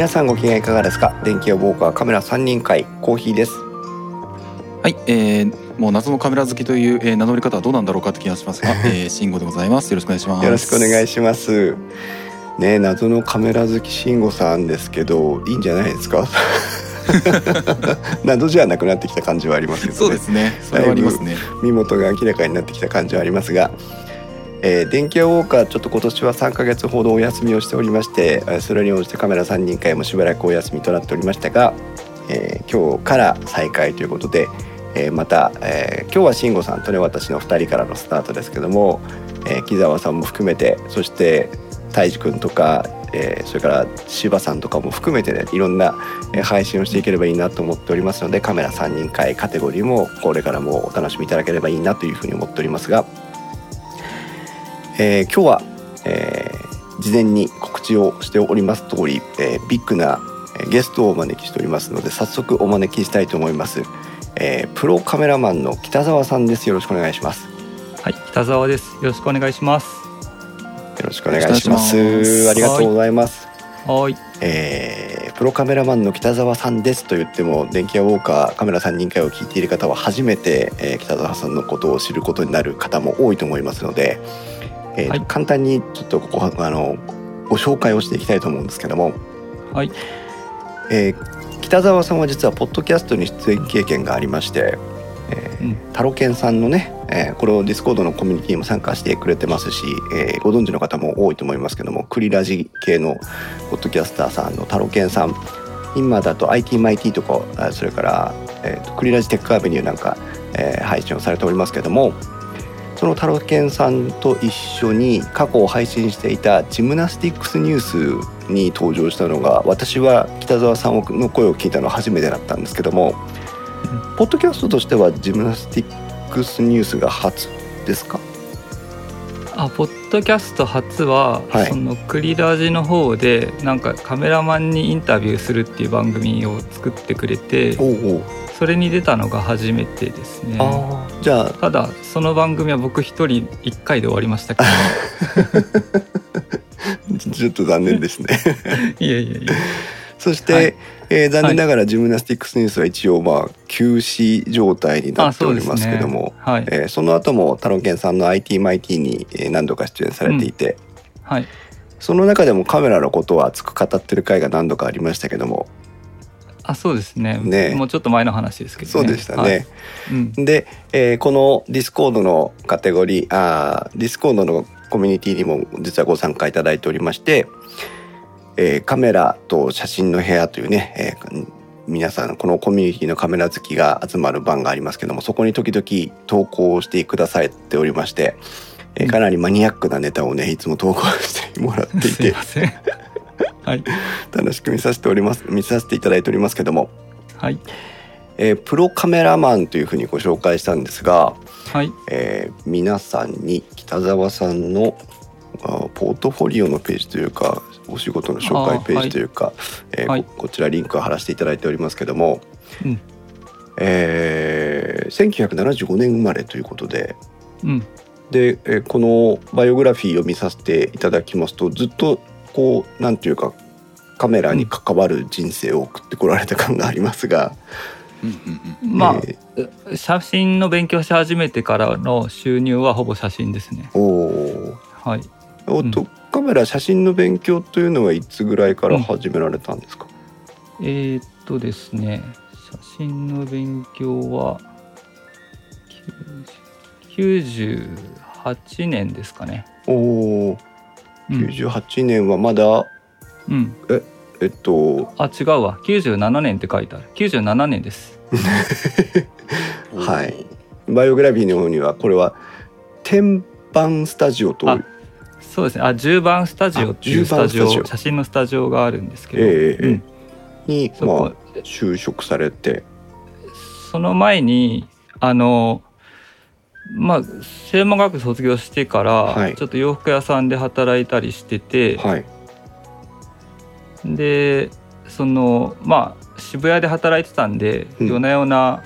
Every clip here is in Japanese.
皆さんご機嫌いかがですか？電気屋ウォーカメラ3人会コーヒーですはい、えー、もう謎のカメラ好きという、えー、名乗り方はどうなんだろうかって気がしますが、えー、慎吾でございます。よろしくお願いします。よろしくお願いしますね謎のカメラ好き慎吾さんですけどいいんじゃないですか？謎じゃなくなってきた感じはありますけどねそうですね。それはありますね。身元が明らかになってきた感じはありますが、えー、電気屋ウォーカーちょっと今年は3ヶ月ほどお休みをしておりましてそれに応じてカメラ3人会もしばらくお休みとなっておりましたが、えー今日から再開ということで、えーまた、えー今日は慎吾さんとね私の2人からのスタートですけども、えー木澤さんも含めてそして泰治君とか、えーそれから柴さんとかも含めてねいろんな、配信をしていければいいなと思っておりますのでカメラ3人会カテゴリーもこれからもお楽しみいただければいいなというふうに思っておりますが、えー今日は、えー事前に告知をしております通り、えービッグなえーゲストをお招きしておりますので早速お招きしたいと思います、えープロカメラマンの北澤さんです。よろしくお願いします。はい、北澤です。よろしくお願いします。よろしくお願いします。よろしくお願いします。ありがとうございます。はい、えープロカメラマンの北澤さんです。と言っても電気屋ウォーカーカメラ3人会を聞いている方は初めて、えー北澤さんのことを知ることになる方も多いと思いますので、えーはい。簡単にちょっとここはあのご紹介をしていきたいと思うんですけども、はい、えー北澤さんは実はポッドキャストに出演経験がありまして、えーうん。タロケンさんのね、えーこれをディスコードのコミュニティにも参加してくれてますし、えーご存知の方も多いと思いますけどもクリラジ系のポッドキャスターさんのタロケンさん今だと IT マイティとかあそれから、えーとクリラジテックアベニューなんか、えー配信をされておりますけどもそのタロケンさんと一緒に過去を配信していたジムナスティックスニュースに登場したのが私は北澤さんの声を聞いたのは初めてだったんですけども、ポッドキャストとしてはジムナスティックスニュースが初ですか？あ、ポッドキャスト初は、はいそのクリラジの方で、なんかカメラマンにインタビューするっていう番組を作ってくれて。それに出たのが初めてですね。ああじゃあただ、その番組は僕一人一回で終わりましたけ ちょっと残念ですねど。いやいやいや。そして、はいえー残念ながらジムナスティックスニュースは一応まあ休止状態になあ、っておりますけども、はい、えーその後もタロケンさんの IT マイティにえー何度か出演されていて、はい。その中でもカメラのことを熱く語ってる回が何度かありましたけども、あ、そうですね。ねもうちょっと前の話ですけど、ね。そうでしたね。はい。うん。で、えーこのディスコードのカテゴリーあーディスコードのコミュニティにも実はご参加いただいておりまして、えーカメラと写真の部屋というね、えー皆さんこのコミュニティのカメラ好きが集まる番がありますけどもそこに時々投稿をしてくださっておりまして、えーかなりマニアックなネタをねいつも投稿してもらっていすいてません。はい。楽しく見させております見させていただいておりますけども、はい。えープロカメラマンというふうにご紹介したんですが、はい。えー皆さんに北澤さんのあポートフォリオのページというかお仕事の紹介ページというか、えーはいここちらリンクを貼らせていただいておりますけども、うんえー1975年生まれということでうん。で、えーこのバイオグラフィーを見させていただきますとずっとこうなんていうかカメラに関わる人生を送ってこられた感がありますが、うんうんまあ、え写真の勉強し始めてからの収入はほぼ写真ですね。ーおーはい。おっと、うんカメラ写真の勉強というのはいつぐらいから始められたんですか、えーっとですね、写真の勉強は90 98年ですかね。おおうん。98年はまだ、うん、えっとあ違うわ。97年って書いてある。97年です。う んはい。バイオグラフィーの方にはこれは天板スタジオとあそうですね。あ10番スタジオっていうあ10番スタジオ。写真のスタジオがあるんですけど、ええええうんに、まあ、就職されて。その前にあのまあ専門学校卒業してから、はい。ちょっと洋服屋さんで働いたりしてて、はい。でそのまあ渋谷で働いてたんで、うん。夜な夜な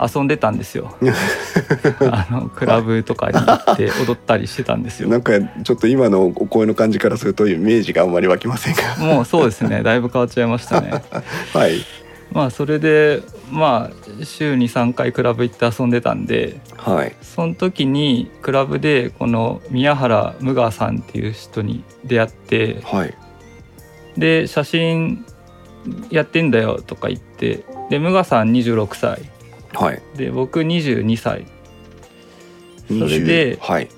遊んでたんですよ。あのクラブとかに行って踊ったりしてたんですよ。なんかちょっと今のお声の感じからするとイメージがあんまり湧きませんが。もうそうですね。だいぶ変わっちゃいましたね。はいまあそれでまあ週に3回クラブ行って遊んでたんではい。その時にクラブでこの宮原無我さんっていう人に出会ってはい。で写真やってんだよとか言ってで無我さん26歳。はい。で僕22歳。それで20はい。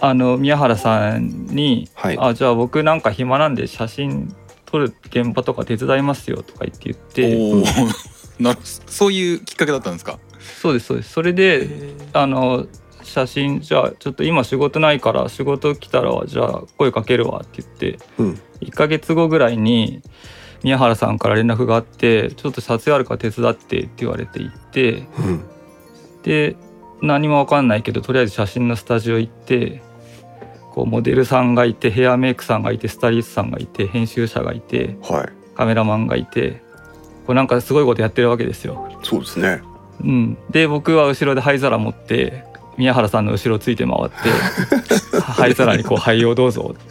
あの宮原さんに「はい。あじゃあ僕なんか暇なんで写真撮る現場とか手伝いますよ」とか言って。言っておお なるそういうきっかけだったんですか？そうですそうです。それであの写真じゃあちょっと今仕事ないから仕事来たらじゃあ声かけるわって言って。うん。1ヶ月後ぐらいに宮原さんから連絡があってちょっと撮影あるから手伝ってって言われて行って。うん。で何も分かんないけどとりあえず写真のスタジオ行ってこうモデルさんがいてヘアメイクさんがいてスタイリストさんがいて編集者がいてはい。カメラマンがいてこうなんかすごいことやってるわけですよ。そうですね。うん、で僕は後ろで灰皿持って宮原さんの後ろついて回って 灰皿にこう灰をどうぞって。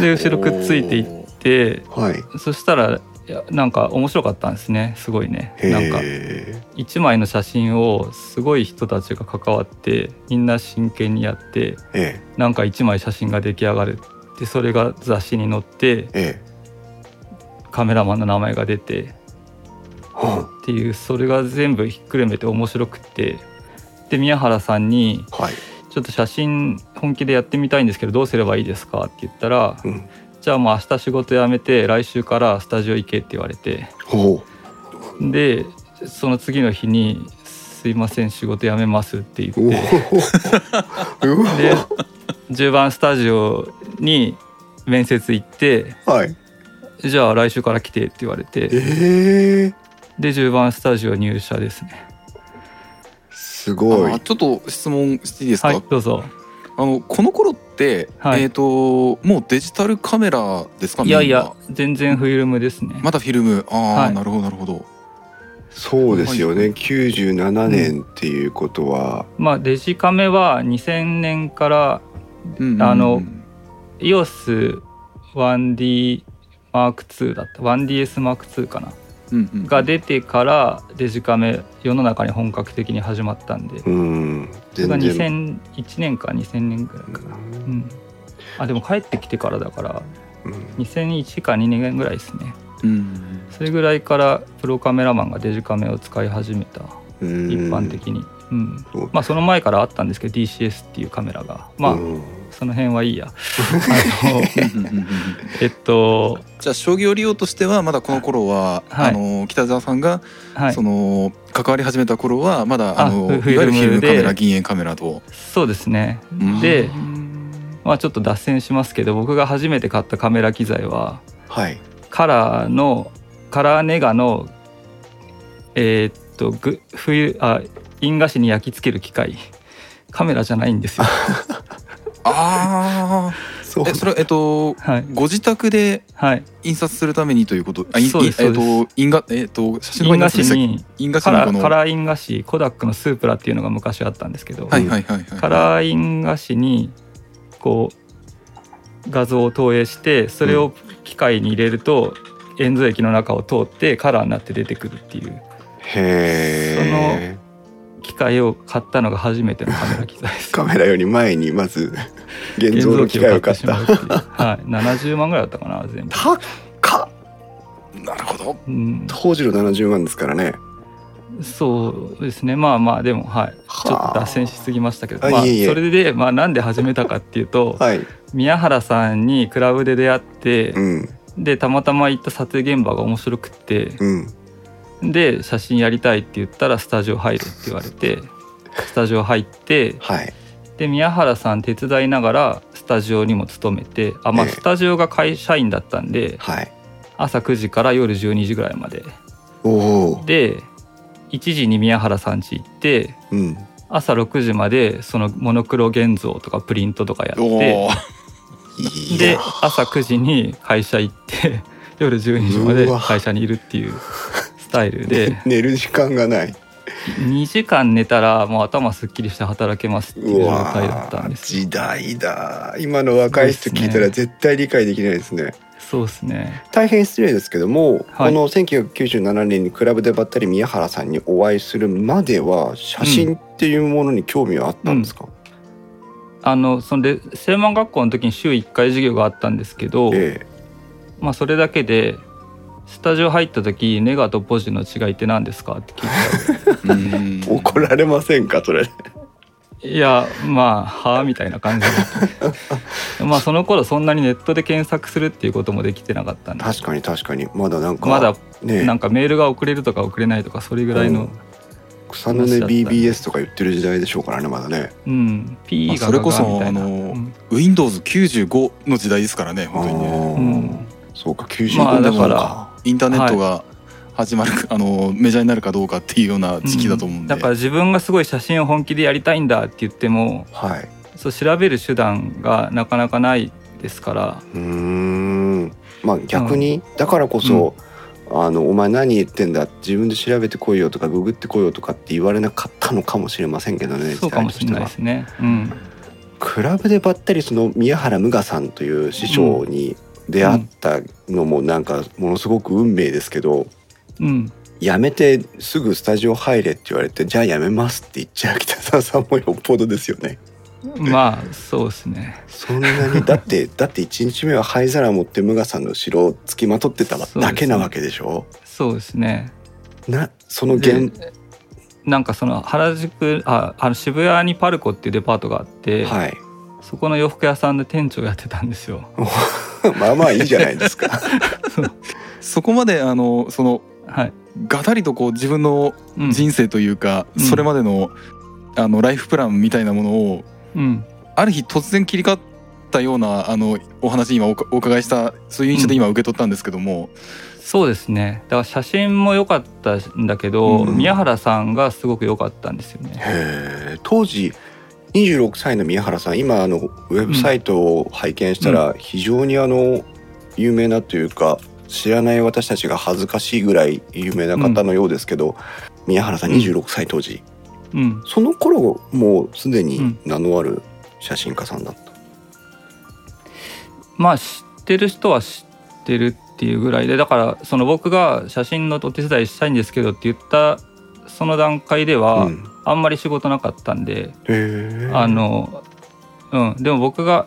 言ってで後ろくっついていってはい。そしたらいやなんか面白かったんですね。すごいね。なんかへ一枚の写真をすごい人たちが関わってみんな真剣にやってええ。なんか一枚写真が出来上がるでそれが雑誌に載ってええ。カメラマンの名前が出てはっていうそれが全部ひっくるめて面白くって。で宮原さんにあはい「ちょっと写真本気でやってみたいんですけどどうすればいいですか?」って言ったらうん「じゃあもう明日仕事辞めて来週からスタジオ行け」って言われて。ほでその次の日に「すいません仕事辞めます」って言って。で10番スタジオに面接行って。はい「じゃあ来週から来て」って言われて。ええで10番スタジオ入社ですね。すごい。あちょっと質問していいですか、はいどうぞ。あのこの頃って、はい。えっ、ともうデジタルカメラですかいやいや全然フィルムですね。まだフィルム？ああ、はい。なるほどなるほど。そうですよね。はい。97年っていうことは。まあデジカメは2000年からうんうんうん。あの EOS1D M2 だった。1DS M2 かなうんうんが出てからデジカメ世の中に本格的に始まったんで。うん。それが全然。2001年か2000年ぐらいかな。うん。あでも帰ってきてからだからうん。2001か2年ぐらいですね。うん。それぐらいからプロカメラマンがデジカメを使い始めた。うん。一般的に。うん。まあその前からあったんですけど DCS っていうカメラが。まあうんその辺はいいや。えっとじゃあ商業利用としてはまだこの頃は、はい。あの北澤さんが、はい。その関わり始めた頃はまだあのいわゆるフィルムカメラ銀塩カメラと。そうですね。うん。でまあちょっと脱線しますけど僕が初めて買ったカメラ機材ははい。カラーのカラーネガのえーっとグ冬あ印画紙に焼き付ける機械。カメラじゃないんですよ あ そう。あえそれえっとはい。ご自宅ではい。印刷するためにということ？あいそうですいえっと印画えっと写真の印画紙に印画カラーカ紙のこのはラー印画紙コダックのスープラっていうのが昔あったんですけど、いはいはいはい。カラー印画紙にこう画像を投影してそれを機械に入れると円髄液の中を通ってカラーになって出てくるっていう。へえ機械を買ったのが初めてのカメラ機材です。カメラより前にまず現 現像の機械を買った。って。いうはい、70万ぐらいだったかな全部、高っ。なるほど。うん、当時の70万ですからね。そうですね。まあまあでもはい。ちょっはあと脱線しすぎましたけど。まあそれでまあなんで始めたかっていうとはい。宮原さんにクラブで出会ってうん。でたまたま行った撮影現場が面白くってうんで写真やりたいって言ったらスタジオ入れって言われてスタジオ入ってはい。で宮原さん手伝いながらスタジオにも勤めてあまあええ。スタジオが会社員だったんではい。朝9時から夜12時ぐらいまで。で1時に宮原さん家行ってうん。朝6時までそのモノクロ現像とかプリントとかやっおてでや朝9時に会社行って夜12時まで会社にいるっていうスタイルで。寝る時間がない。2時間寝たらもう頭すっきりして働けますっていう状態だったんです。時代だ。今の若い人聞いたら絶対理解できないですね。そうですね。大変失礼ですけども、はい。この1997年にクラブでばったり宮原さんにお会いするまでは写真っていうものに興味はあったんですか、あのそんで専門学校の時に週1回授業があったんですけど、え。まあそれだけでスタジオ入った時ネガとポジの違いって何ですかって聞いた。怒られませんかそれ。いやまあはあみたいな感じで まあその頃そんなにネットで検索するっていうこともできてなかったんで。確かに確かに。まだなんかまだね。なんかメールが送れるとか送れないとかそれぐらいの草の根 BBS とか言ってる時代でしょうからねまだね。うん、P がまあそれこそガガみたいな。あのうん、Windows95 の時代ですからね本当にね。うん。そうか95まあだからかインターネットが始まる、あのメジャーになるかどうかっていうような時期だと思うんで、だから自分がすごい写真を本気でやりたいんだって言ってもはい。そう調べる手段がなかなかないですから。うーん。まあ逆に、だからこそ、あの「お前何言ってんだ自分で調べてこいよ」とか「ググってこいよ」とかって言われなかったのかもしれませんけどねそうかもしれないですね。うん、クラブでばったりその宮原無我さんという師匠に出会ったのもなんかものすごく運命ですけど、うん、辞めてすぐスタジオ入れって言われてじゃあ辞めますって言っちゃう北澤さんもよっぽどですよね。まあそうですね。そんなにだって だって1日目は灰皿持って無我さんの後ろをつきまとってただけなわけでしょ？そうですね。なそので現なんかその原宿ああの渋谷にパルコっていうデパートがあって、はいそこの洋服屋さんで店長やってたんですよ。まあまあいいじゃないですか。そこまであのそのはい。がたりとこう自分のうん、人生というか、うんそれまでのあのライフプランみたいなものをうん、ある日突然切り替わったようなあのお話今お伺いしたそういう印象で今受け取ったんですけども、そうですね。だから写真も良かったんだけど、うん宮原さんがすごく良かったんですよね。当時26歳の宮原さん今あのウェブサイトを拝見したら非常にあの有名なというか知らない私たちが恥ずかしいぐらい有名な方のようですけど、宮原さん26歳当時、うん、その頃もうすでにうん。名のある写真家さんだった、まあ知ってる人は知ってるっていうぐらいでだからその僕が写真のお手伝いしたいんですけどって言ったその段階では、うんあんまり仕事なかったんで、あのうん。でも僕が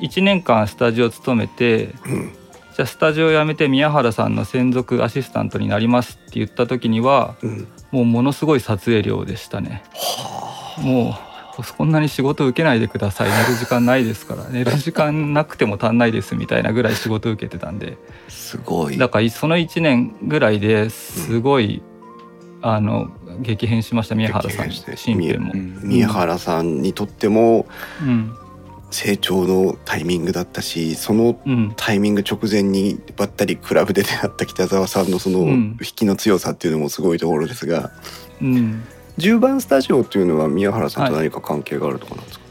1年間スタジオ勤めてうん。じゃあスタジオ辞めて宮原さんの専属アシスタントになりますって言った時にはうん。もうものすごい撮影量でしたね。もうそんなに仕事受けないでください。寝る時間ないですから。寝る時間なくても足んないですみたいなぐらい仕事受けてたんで。すごい。だからその1年ぐらいですごい、あの激変しました宮原さん。身辺も。う。ん。宮原さんにとってもうん。成長のタイミングだったしそのうん。タイミング直前にばったりクラブで出会った北澤さんのそのうん。引きの強さっていうのもすごいところですが、うん。10番スタジオっていうのは宮原さんと何か関係があるとかなんですか、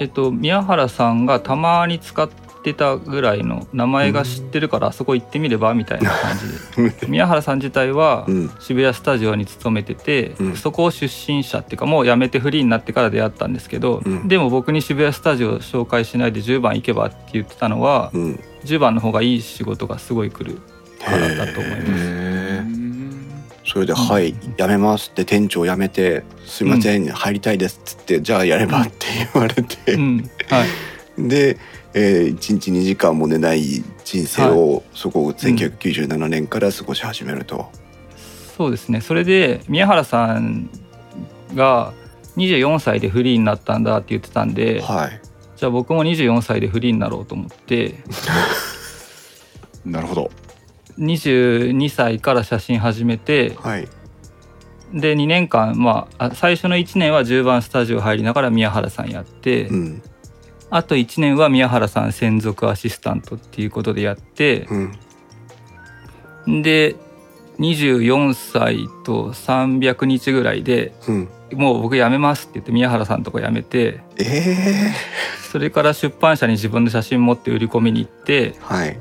えっと、宮原さんがたまに使ってたぐらいの名前が知ってるからあそこ行ってみればみたいな感じで。宮原さん自体は うん。渋谷スタジオに勤めてて、うん。そこを出身者っていうかもう辞めてフリーになってから出会ったんですけど、うん。でも僕に渋谷スタジオを紹介しないで10番行けばって言ってたのは、うん、10番の方がいい仕事がすごい来るからだと思います。それで「はい辞めます」って店長辞めて「すいません、入りたいです」っつって「じゃあやれば」って言われて、うん。はい。で、えー、1日2時間も寝ない人生をそこを1997年から過ごし始めると。そうですね。それで宮原さんが24歳でフリーになったんだって言ってたんで、はい。じゃあ僕も24歳でフリーになろうと思って。なるほど。22歳から写真始めてはい。で2年間まああ最初の1年は10番スタジオ入りながら宮原さんやって、うんあと1年は宮原さん専属アシスタントっていうことでやってうん。で24歳と300日ぐらいでうん。もう僕辞めますって言って宮原さんとこ辞めてええそれから出版社に自分の写真持って売り込みに行ってはい。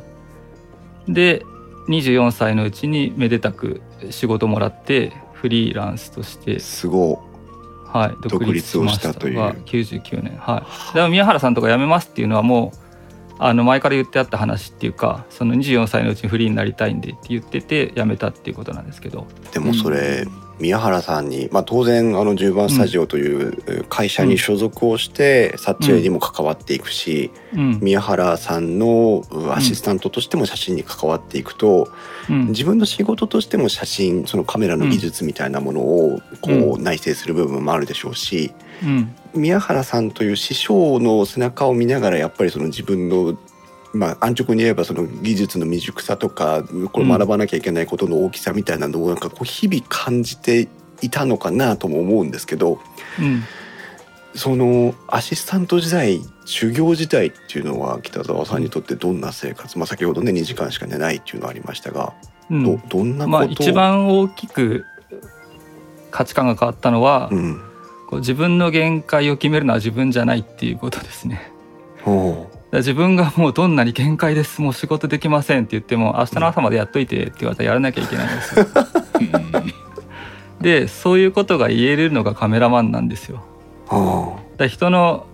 で24歳のうちにめでたく仕事もらってフリーランスとして、すごはい、独立しました独立をしたというが99年。はい。でも宮原さんとか辞めますっていうのはもうあの前から言ってあった話っていうかその24歳のうちにフリーになりたいんでって言ってて辞めたっていうことなんですけど。いでもそれ、宮原さんに、まあ、当然あの10番スタジオという会社に所属をして撮影にも関わっていくし、うん、宮原さんのアシスタントとしても写真に関わっていくと、うん。自分の仕事としても写真そのカメラの技術みたいなものをこう内省する部分もあるでしょうし、うん。宮原さんという師匠の背中を見ながらやっぱりその自分のまあ、安直に言えばその技術の未熟さとかこれ学ばなきゃいけないことの大きさみたいなのをなんかこう日々感じていたのかなとも思うんですけどうん。そのアシスタント時代修行時代っていうのは北澤さんにとってどんな生活、まあ、先ほどね2時間しか寝ないっていうのありましたが、うん。どどんなことを、まあ一番大きく価値観が変わったのは、うん、こう自分の限界を決めるのは自分じゃないっていうことですね。おう自分がもうどんなに限界です。もう仕事できませんって言っても明日の朝までやっといてって言われたらやらなきゃいけないんですよ。でそういうことが言えるのがカメラマンなんですよ。だ人の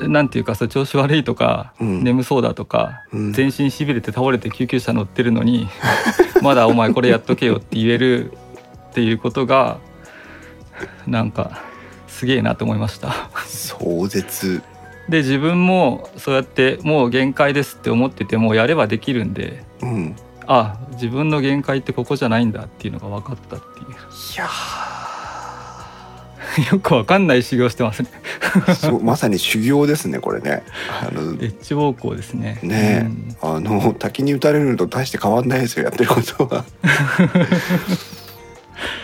なんていうかそう調子悪いとか、うん。眠そうだとか、うん。全身しびれて倒れて救急車乗ってるのに まだお前これやっとけよって言えるっていうことがなんかすげえなと思いました。壮絶で自分もそうやってもう限界ですって思っててもやればできるんでうん。あ自分の限界ってここじゃないんだっていうのが分かったっていう。いや よく分かんない修行してますね。ーそうまさに修行ですねこれね。あのエッジ暴行ですね。ねえ。うん。あの滝に打たれるのと大して変わんないですよやってることは。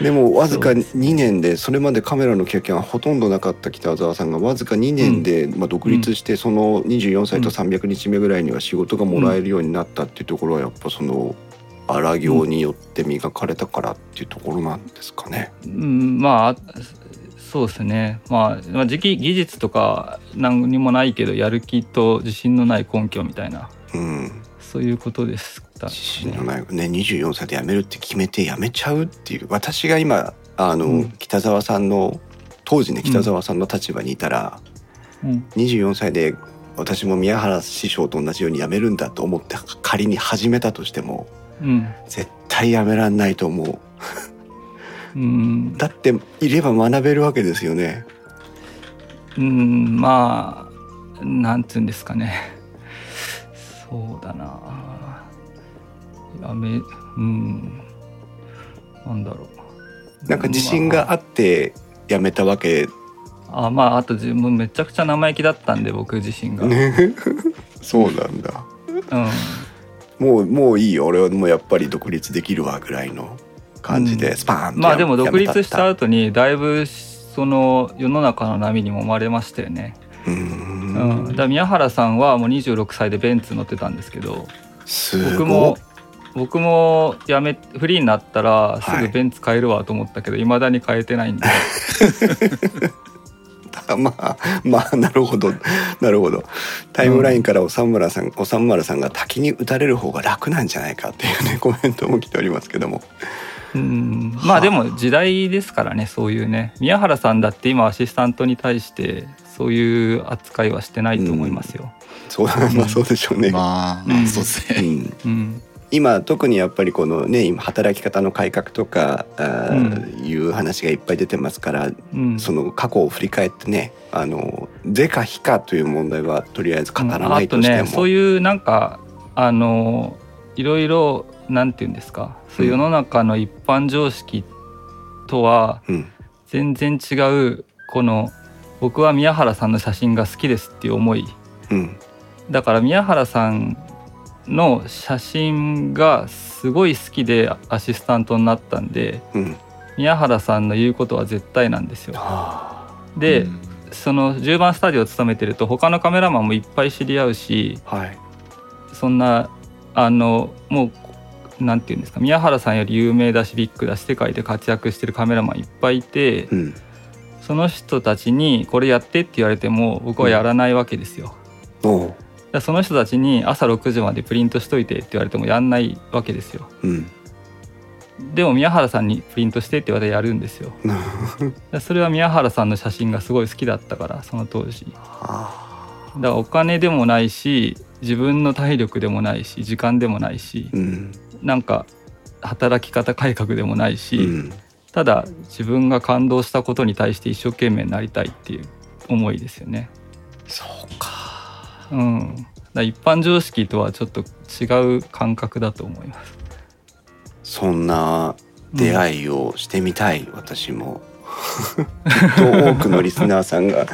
でもわずかそうで2年でそれまでカメラの経験はほとんどなかった北澤さんがわずか2年で、まあ、独立してその24歳と300日目ぐらいには仕事がもらえるようになったっていうところはやっぱその荒行によって磨かれたからっていうところなんですかね。うん。まあそうですね。まあまあ時期技術とか何にもないけどやる気と自信のない根拠みたいな。うん、そういうことですか。自信のない。ね24歳で辞めるって決めて辞めちゃうっていう。私が今あの、うん。北澤さんの当時ね北澤さんの立場にいたら、うん。24歳で私も宮原師匠と同じように辞めるんだと思って仮に始めたとしてもうん。絶対辞めらんないと思う。うん。だっていれば学べるわけですよね。うん。まあなんつうんですかねそうだな。やめうん。なんだろう。なんか自信があって辞めたわけ、あまああと自分めちゃくちゃ生意気だったんで僕自身が、ね そうなんだ。うん。もうもういいよ。俺はもうやっぱり独立できるわぐらいの感じうん。でスパーンとまあでもや独立した後にだいぶその世の中の波にもまれましたよね、うん。んだ宮原さんはもう26歳でベンツ乗ってたんですけどすごい僕も僕もやめフリーになったらすぐベンツ買えるわと思ったけど、いまだに買えてないんで。まあまあなるほど。なるほど。タイムラインからおさむらさん、おさむまるさんが滝に打たれる方が楽なんじゃないかっていうね コメントも来ておりますけども。うん。まあ。でも時代ですからねそういうね。宮原さんだって今アシスタントに対してそういう扱いはしてないと思いますよ。そうまあそうでしょうね、まあ、まあ、そうですね。うん、うん。今特にやっぱりこのね今働き方の改革とかあーいう話がいっぱい出てますから、うん。その過去を振り返ってねあの是か非かという問題はとりあえず語らないとしても、あとねそういうなんかあのいろいろなんて言うんですかそういう世の中の一般常識とはうん。全然違うこの僕は宮原さんの写真が好きですっていう思い。うん。だから宮原さんの写真がすごい好きでアシスタントになったんでうん。宮原さんの言うことは絶対なんですよ。はで、うん。その10番スタジオを務めてると他のカメラマンもいっぱい知り合うしあはい。そんなあのもうなんて言うんですか宮原さんより有名だしビッグだし世界で活躍してるカメラマンいっぱいいてうんその人たちにこれやってって言われても僕はやらないわけですよ。おう。だからその人たちに朝6時までプリントしといてって言われてもやんないわけですよ。うん。でも宮原さんにプリントしてって言われてやるんですよ。でそれは宮原さんの写真がすごい好きだったからその当時。あ。だからお金でもないし自分の体力でもないし時間でもないしーうん。なんか働き方改革でもないし、うんただ自分が感動したことに対して一生懸命なりたいっていう思いですよね。そうかうん、だ一般常識とはちょっと違う感覚だと思います。そんな出会いをしてみたい、私も きっと多くのリスナーさんが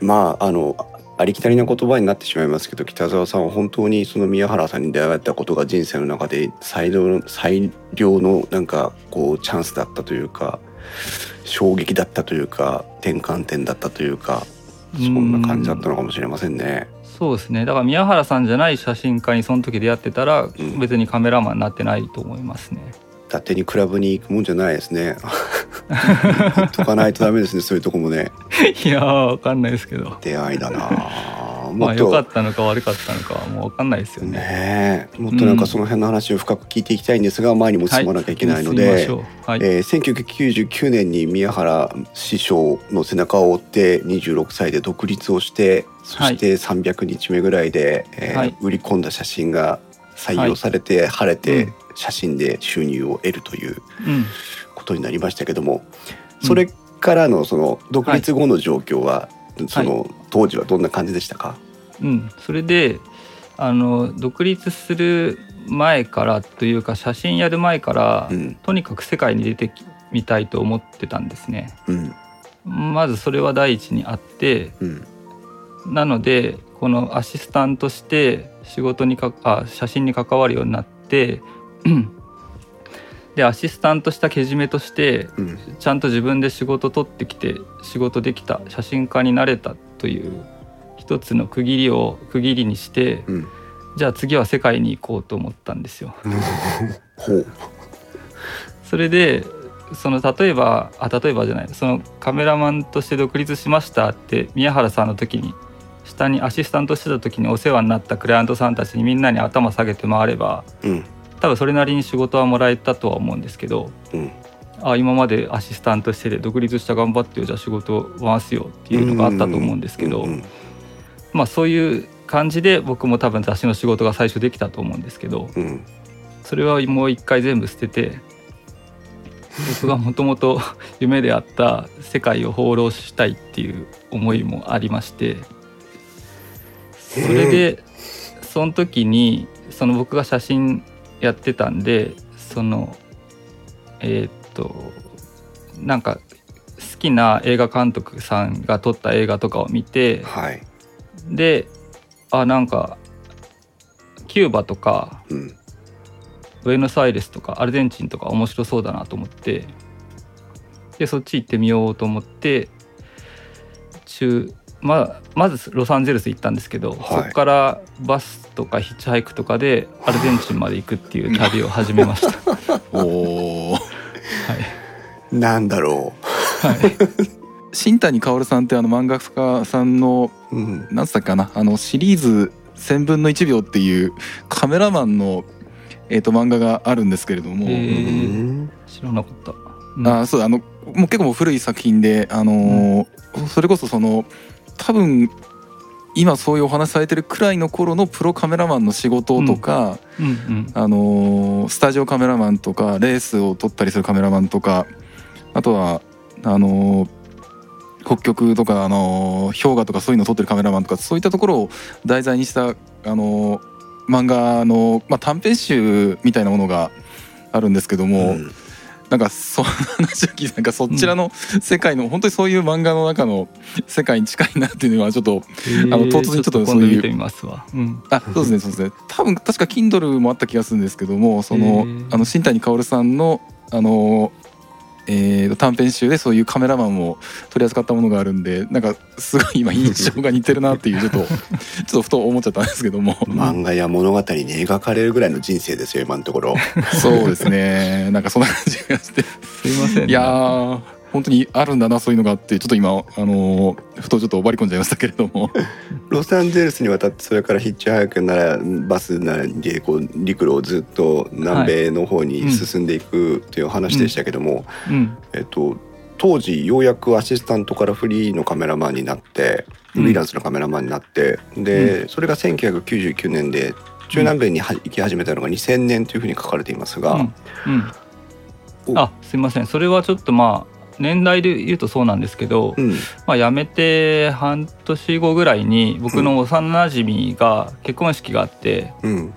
まああのありきたりな言葉になってしまいますけど北澤さんは本当にその宮原さんに出会えたことが人生の中で最良の最良のなんかこうチャンスだったというか衝撃だったというか転換点だったというかそんな感じだったのかもしれませんね。そうですねだから宮原さんじゃない写真家にその時出会ってたらん別にカメラマンになってないと思いますね。伊達にクラブに行くもんじゃないですね。とかないとダメですね そういうとこもね。いやーわかんないですけど。出会いだなあ まあ良かったのか悪かったのかはもうわかんないですよね。ねえ。もっとなんかその辺の話を深く聞いていきたいんですが、前にも進まなきゃいけないのはで、進みましょう。はい、えー1999年に宮原師匠の背中を追って26歳で独立をしてそして300日目ぐらいで、えーはい。売り込んだ写真が採用されて、晴れうてん写真で収入を得るといううん。ことになりましたけどもそれからのその独立後の状況は、その当時はどんな感じでしたか、うん、それであの独立する前からというか写真やる前から、うん。とにかく世界に出てみたいと思ってたんですね。うん。まずそれは第一にあってうん。なのでこのアシスタントして仕事にかあ写真に関わるようになってうん でアシスタントしたけじめとしてうん。ちゃんと自分で仕事取ってきて仕事できた写真家になれたという一つの区切りを区切りにしてうん。じゃあ次は世界に行こうと思ったんですよ。ほう。それでその例えばあ例えばじゃないそのカメラマンとして独立しましたって宮原さんの時に下にアシスタントしてた時にお世話になったクライアントさんたちにみんなに頭下げて回ればうん多分それなりに仕事はもらえたとは思うんですけどうん。あ今までアシスタントしてて独立した頑張ってよじゃあ仕事を回すよっていうのがあったと思うんですけど、うんうんまあそういう感じで僕も多分雑誌の仕事が最初できたと思うんですけどうん。それはもう一回全部捨てて僕がもともと 夢であった世界を放浪したいっていう思いもありましてそれでその時にその僕が写真やってたんでそのえーっとなんか好きな映画監督さんが撮った映画とかを見てはい。であなんかキューバとかうん。ブエノスアイレスとかアルゼンチンとか面白そうだなと思ってでそっち行ってみようと思って中ままずロサンゼルス行ったんですけど、はい。そこからバスとかヒッチハイクとかでアルゼンチンまで行くっていう旅を始めました。おおはい。なんだろ新谷薫さんってあの漫画家さんのう、うん、何つったっけかな？あのシリーズ「1000分の1秒」っていうカメラマンの、えー、と漫画があるんですけれども、知らなかった。うんあそうあのもう結構もう古い作品で、あのーそれこそその多分今そういうお話されてるくらいの頃のプロカメラマンの仕事とか、うんうんあのースタジオカメラマンとかレースを撮ったりするカメラマンとかあとはあのー北極とか、あのー氷河とかそういうのを撮ってるカメラマンとかそういったところを題材にした、あのー漫画の、まあ、短編集みたいなものがあるんですけども、うんなんかその話を聞いてなんかそちらの世界の、本当にそういう漫画の中の世界に近いなっていうのはちょっとあの唐突にちょっとそういうあそうですねそうですね。多分確か Kindle もあった気がするんですけどもそへのー。あの新谷薫さんのあの、えー短編集でそういうカメラマンを取り扱ったものがあるんでなんかすごい今印象が似てるなっていうちょっと ちょっとふと思っちゃったんですけども。漫画や物語に描かれるぐらいの人生ですよ今のところ。そうですね。なんかそんな感じがして。すいません。ね。いやー本当にあるんだなそういうのがあってちょっと今あのーふとちょっと割り込んじゃいましたけれども。ロサンゼルスに渡ってそれからヒッチハイクならバスなりでこう陸路をずっと南米の方に進んでいくという話でしたけども、うん。えっと、当時ようやくアシスタントからフリーのカメラマンになってフうんリーランスのカメラマンになって、で、それが1999年で中南米には行き始めたのが2000年というふうに書かれていますが、あすいません。それはちょっとまあ年代で言うとそうなんですけど、うん。まあ、辞めて半年後ぐらいに僕の幼なじみが結婚式があってうん。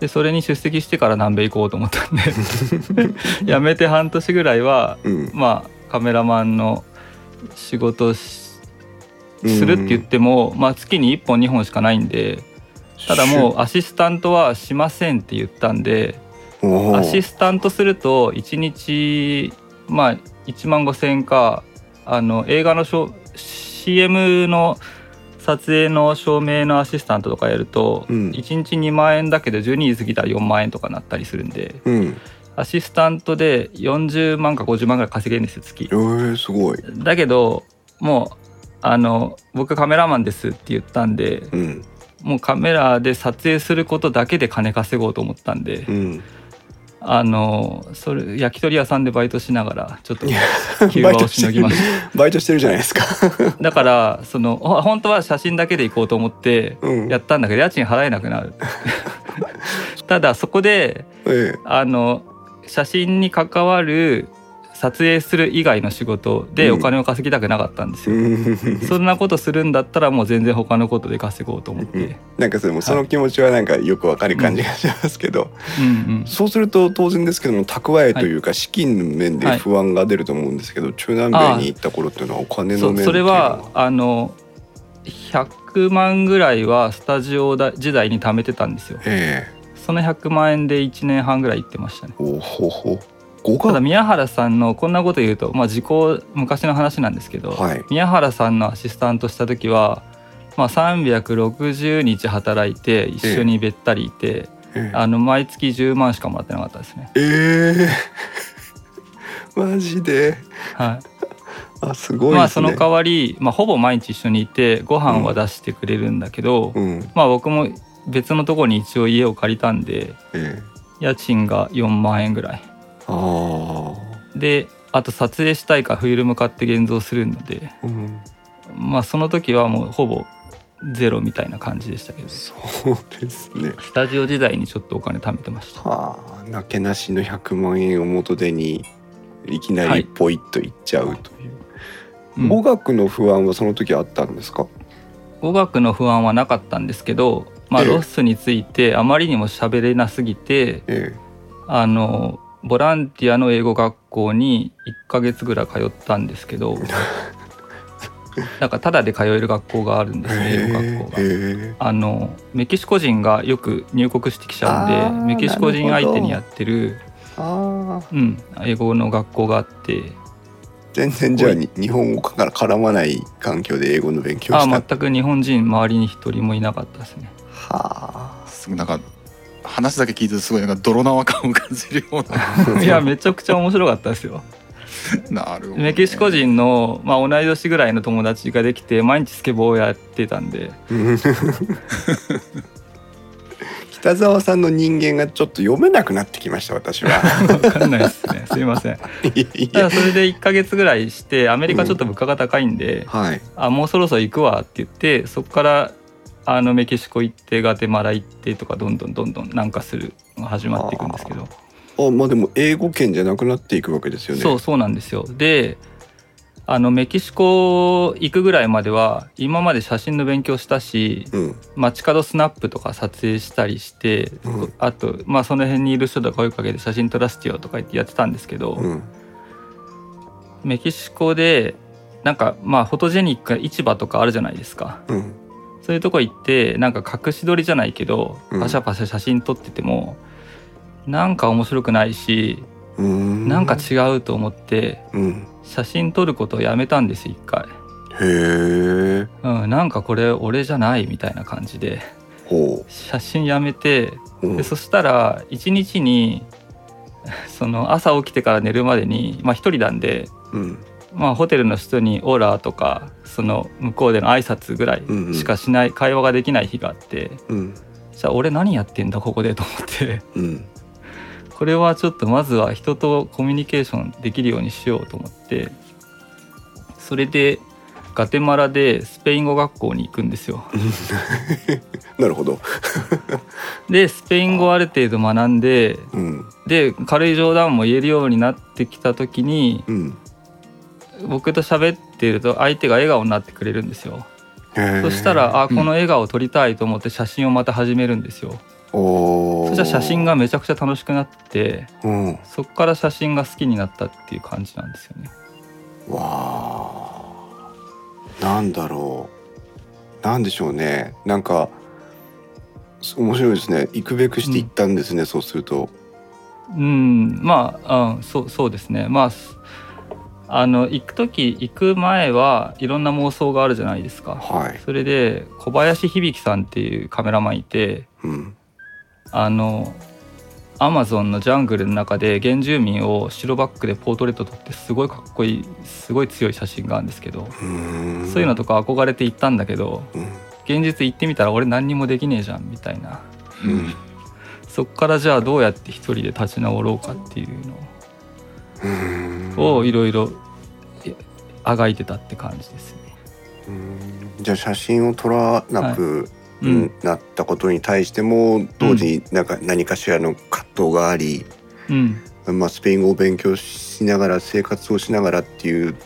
でそれに出席してから南米行こうと思ったんで 辞めて半年ぐらいはうん。まあカメラマンの仕事するって言っても、まあ、月に1本2本しかないんでただもうアシスタントはしませんって言ったんでアシスタントすると1日まあ1万5,000円かあの映画の CM の撮影の照明のアシスタントとかやると、うん。1日2万円だけど12時過ぎたら4万円とかなったりするんでうん。アシスタントで40万か50万ぐらい稼げるんですよ月。え。ー、すごい、だけどもうあの僕カメラマンですって言ったんでうん。もうカメラで撮影することだけで金稼ごうと思ったんで、うん、あのそれ焼き鳥屋さんでバイトしながらちょっと休暇をしのぎまし バイトしてるじゃないですか、ただからそのほ本当は写真だけで行こうと思ってうん、やったんだけど家賃払えなくなる。ただそこでえ。あの写真に関わる撮影する以外の仕事でお金を稼ぎたくなかったんですえよ、うん。そんなことするんだったらもう全然他のことで稼ごうと思って、なんかそれもその気持ちはなんかよくわかる感じがしますけど、うんうん。そうすると当然ですけども蓄えというか資金の面で不安が出ると思うんですけど、中南米に行った頃っていうのはお金のそ面っていうのそれはあの100万ぐらいはスタジオだ時代に貯めてたんですよ。えその100万円で1年半ぐらい行ってましたね。えおほほ語ただ学宮原さんのこんなこと言うと、まあ、時効昔の話なんですけど、はい。宮原さんのアシスタントした時は、まあ、360日働いて一緒にべったりいて、ええ。あの毎月10万しかもらってなかったですね。ええ。マジで。はい。あすごいですね。まあその代わり、まあ、ほぼ毎日一緒にいてご飯は出してくれるんだけど、うん。まあ僕も別のところに一応家を借りたんでええ。家賃が4万円ぐらい。あであと撮影したいからフィルム買って現像するのであ、うん、まあその時はもうほぼゼロみたいな感じでしたけど。そうですね。スタジオ時代にちょっとお金貯めてました。はあなけなしの100万円を元手にいきなりはいポイッといっちゃうという、うん。語学の不安はその時あったんですか？語学の不安はなかったんですけど、まあ、ええ。ロスについてあまりにも喋れなすぎてえ。あのボランティアの英語学校に1ヶ月ぐらい通ったんですけど なんかタダで通える学校があるんでえすね英語学校が。あのメキシコ人がよく入国してきちゃうんでメキシコ人相手にやってる、ああうん、英語の学校があって。全然じゃあに日本語から絡まない環境で英語の勉強した。全く日本人周りに一人もいなかったですね。はあ。なんか話だけ聞いてすごいなんか泥縄感を感じるよう いやめちゃくちゃ面白かったですよ。ななるほどね、メキシコ人の、まあ、同い年ぐらいの友達ができて毎日スケボーをやってたんで。う ん北沢さんの人間がちょっと読めなくなってきました私は。分かんないですね。すいません。いやいただやそれで1ヶ月ぐらいしてアメリカちょっと物価が高いんで、はい。あもうそろそろ行くわって言ってそこからあのメキシコ行ってガテマラ行ってとかどんどんどんどん南下するのが始まっていくんですけど。あまあでも英語圏じゃなくなっていくわけですよね。そうそうなんですよ。であのメキシコ行くぐらいまでは今まで写真の勉強したしうん。街角スナップとか撮影したりして、うん。あとまあその辺にいる人とか声かけて写真撮らせてよとか言ってやってたんですけど、うん。メキシコでなんかまあフォトジェニックな市場とかあるじゃないですか。うんそういうとこ行ってなんか隠し撮りじゃないけどうん。パシャパシャ写真撮ってても、なんか面白くないしうん。なんか違うと思ってうん。写真撮ることをやめたんです一回、へえうん、なんかこれ俺じゃないみたいな感じでほ写真やめてう、うん。でそしたら一日にその朝起きてから寝るまでにまあ一人なんでうんまあホテルの人にオーラとかその向こうでの挨拶ぐらいしかしない、会話ができない日があってうん。じゃあ俺何やってんだここでと思って。うん。これはちょっとまずは人とコミュニケーションできるようにしようと思ってそれでガテマラでスペイン語学校に行くんですよ。なるほど。でスペイン語をある程度学んでうん。で軽い冗談も言えるようになってきた時にうん僕と喋っていると相手が笑顔になってくれるんですよ。そしたらあこの笑顔を撮りたいと思って写真をまた始めるんですよ。おそしたら写真がめちゃくちゃ楽しくなってうん。そこから写真が好きになったっていう感じなんですよね。わあなんだろう。なんでしょうね。なんか面白いですね。行くべくして行ったんですね、そうすると。うん。まあ、うん、そうそうですね。まあすあの行く時行く前はいろんな妄想があるじゃないですか。はい。それで小林響さんっていうカメラマンいてうん。あのアマゾンのジャングルの中で原住民を白バックでポートレート撮ってすごいかっこいいすごい強い写真があるんですけど、そういうのとか憧れて行ったんだけどうん。現実行ってみたら俺何にもできねえじゃんみたいな。うん。そっからじゃあどうやって一人で立ち直ろうかっていううんのをいろいろあがいてたって感じですね。うん。じゃあ写真を撮らなくうん。なったことに対しても当時なんか何かしらの葛藤があり、うん。まあ、スペイン語を勉強しながら生活をしながらっていう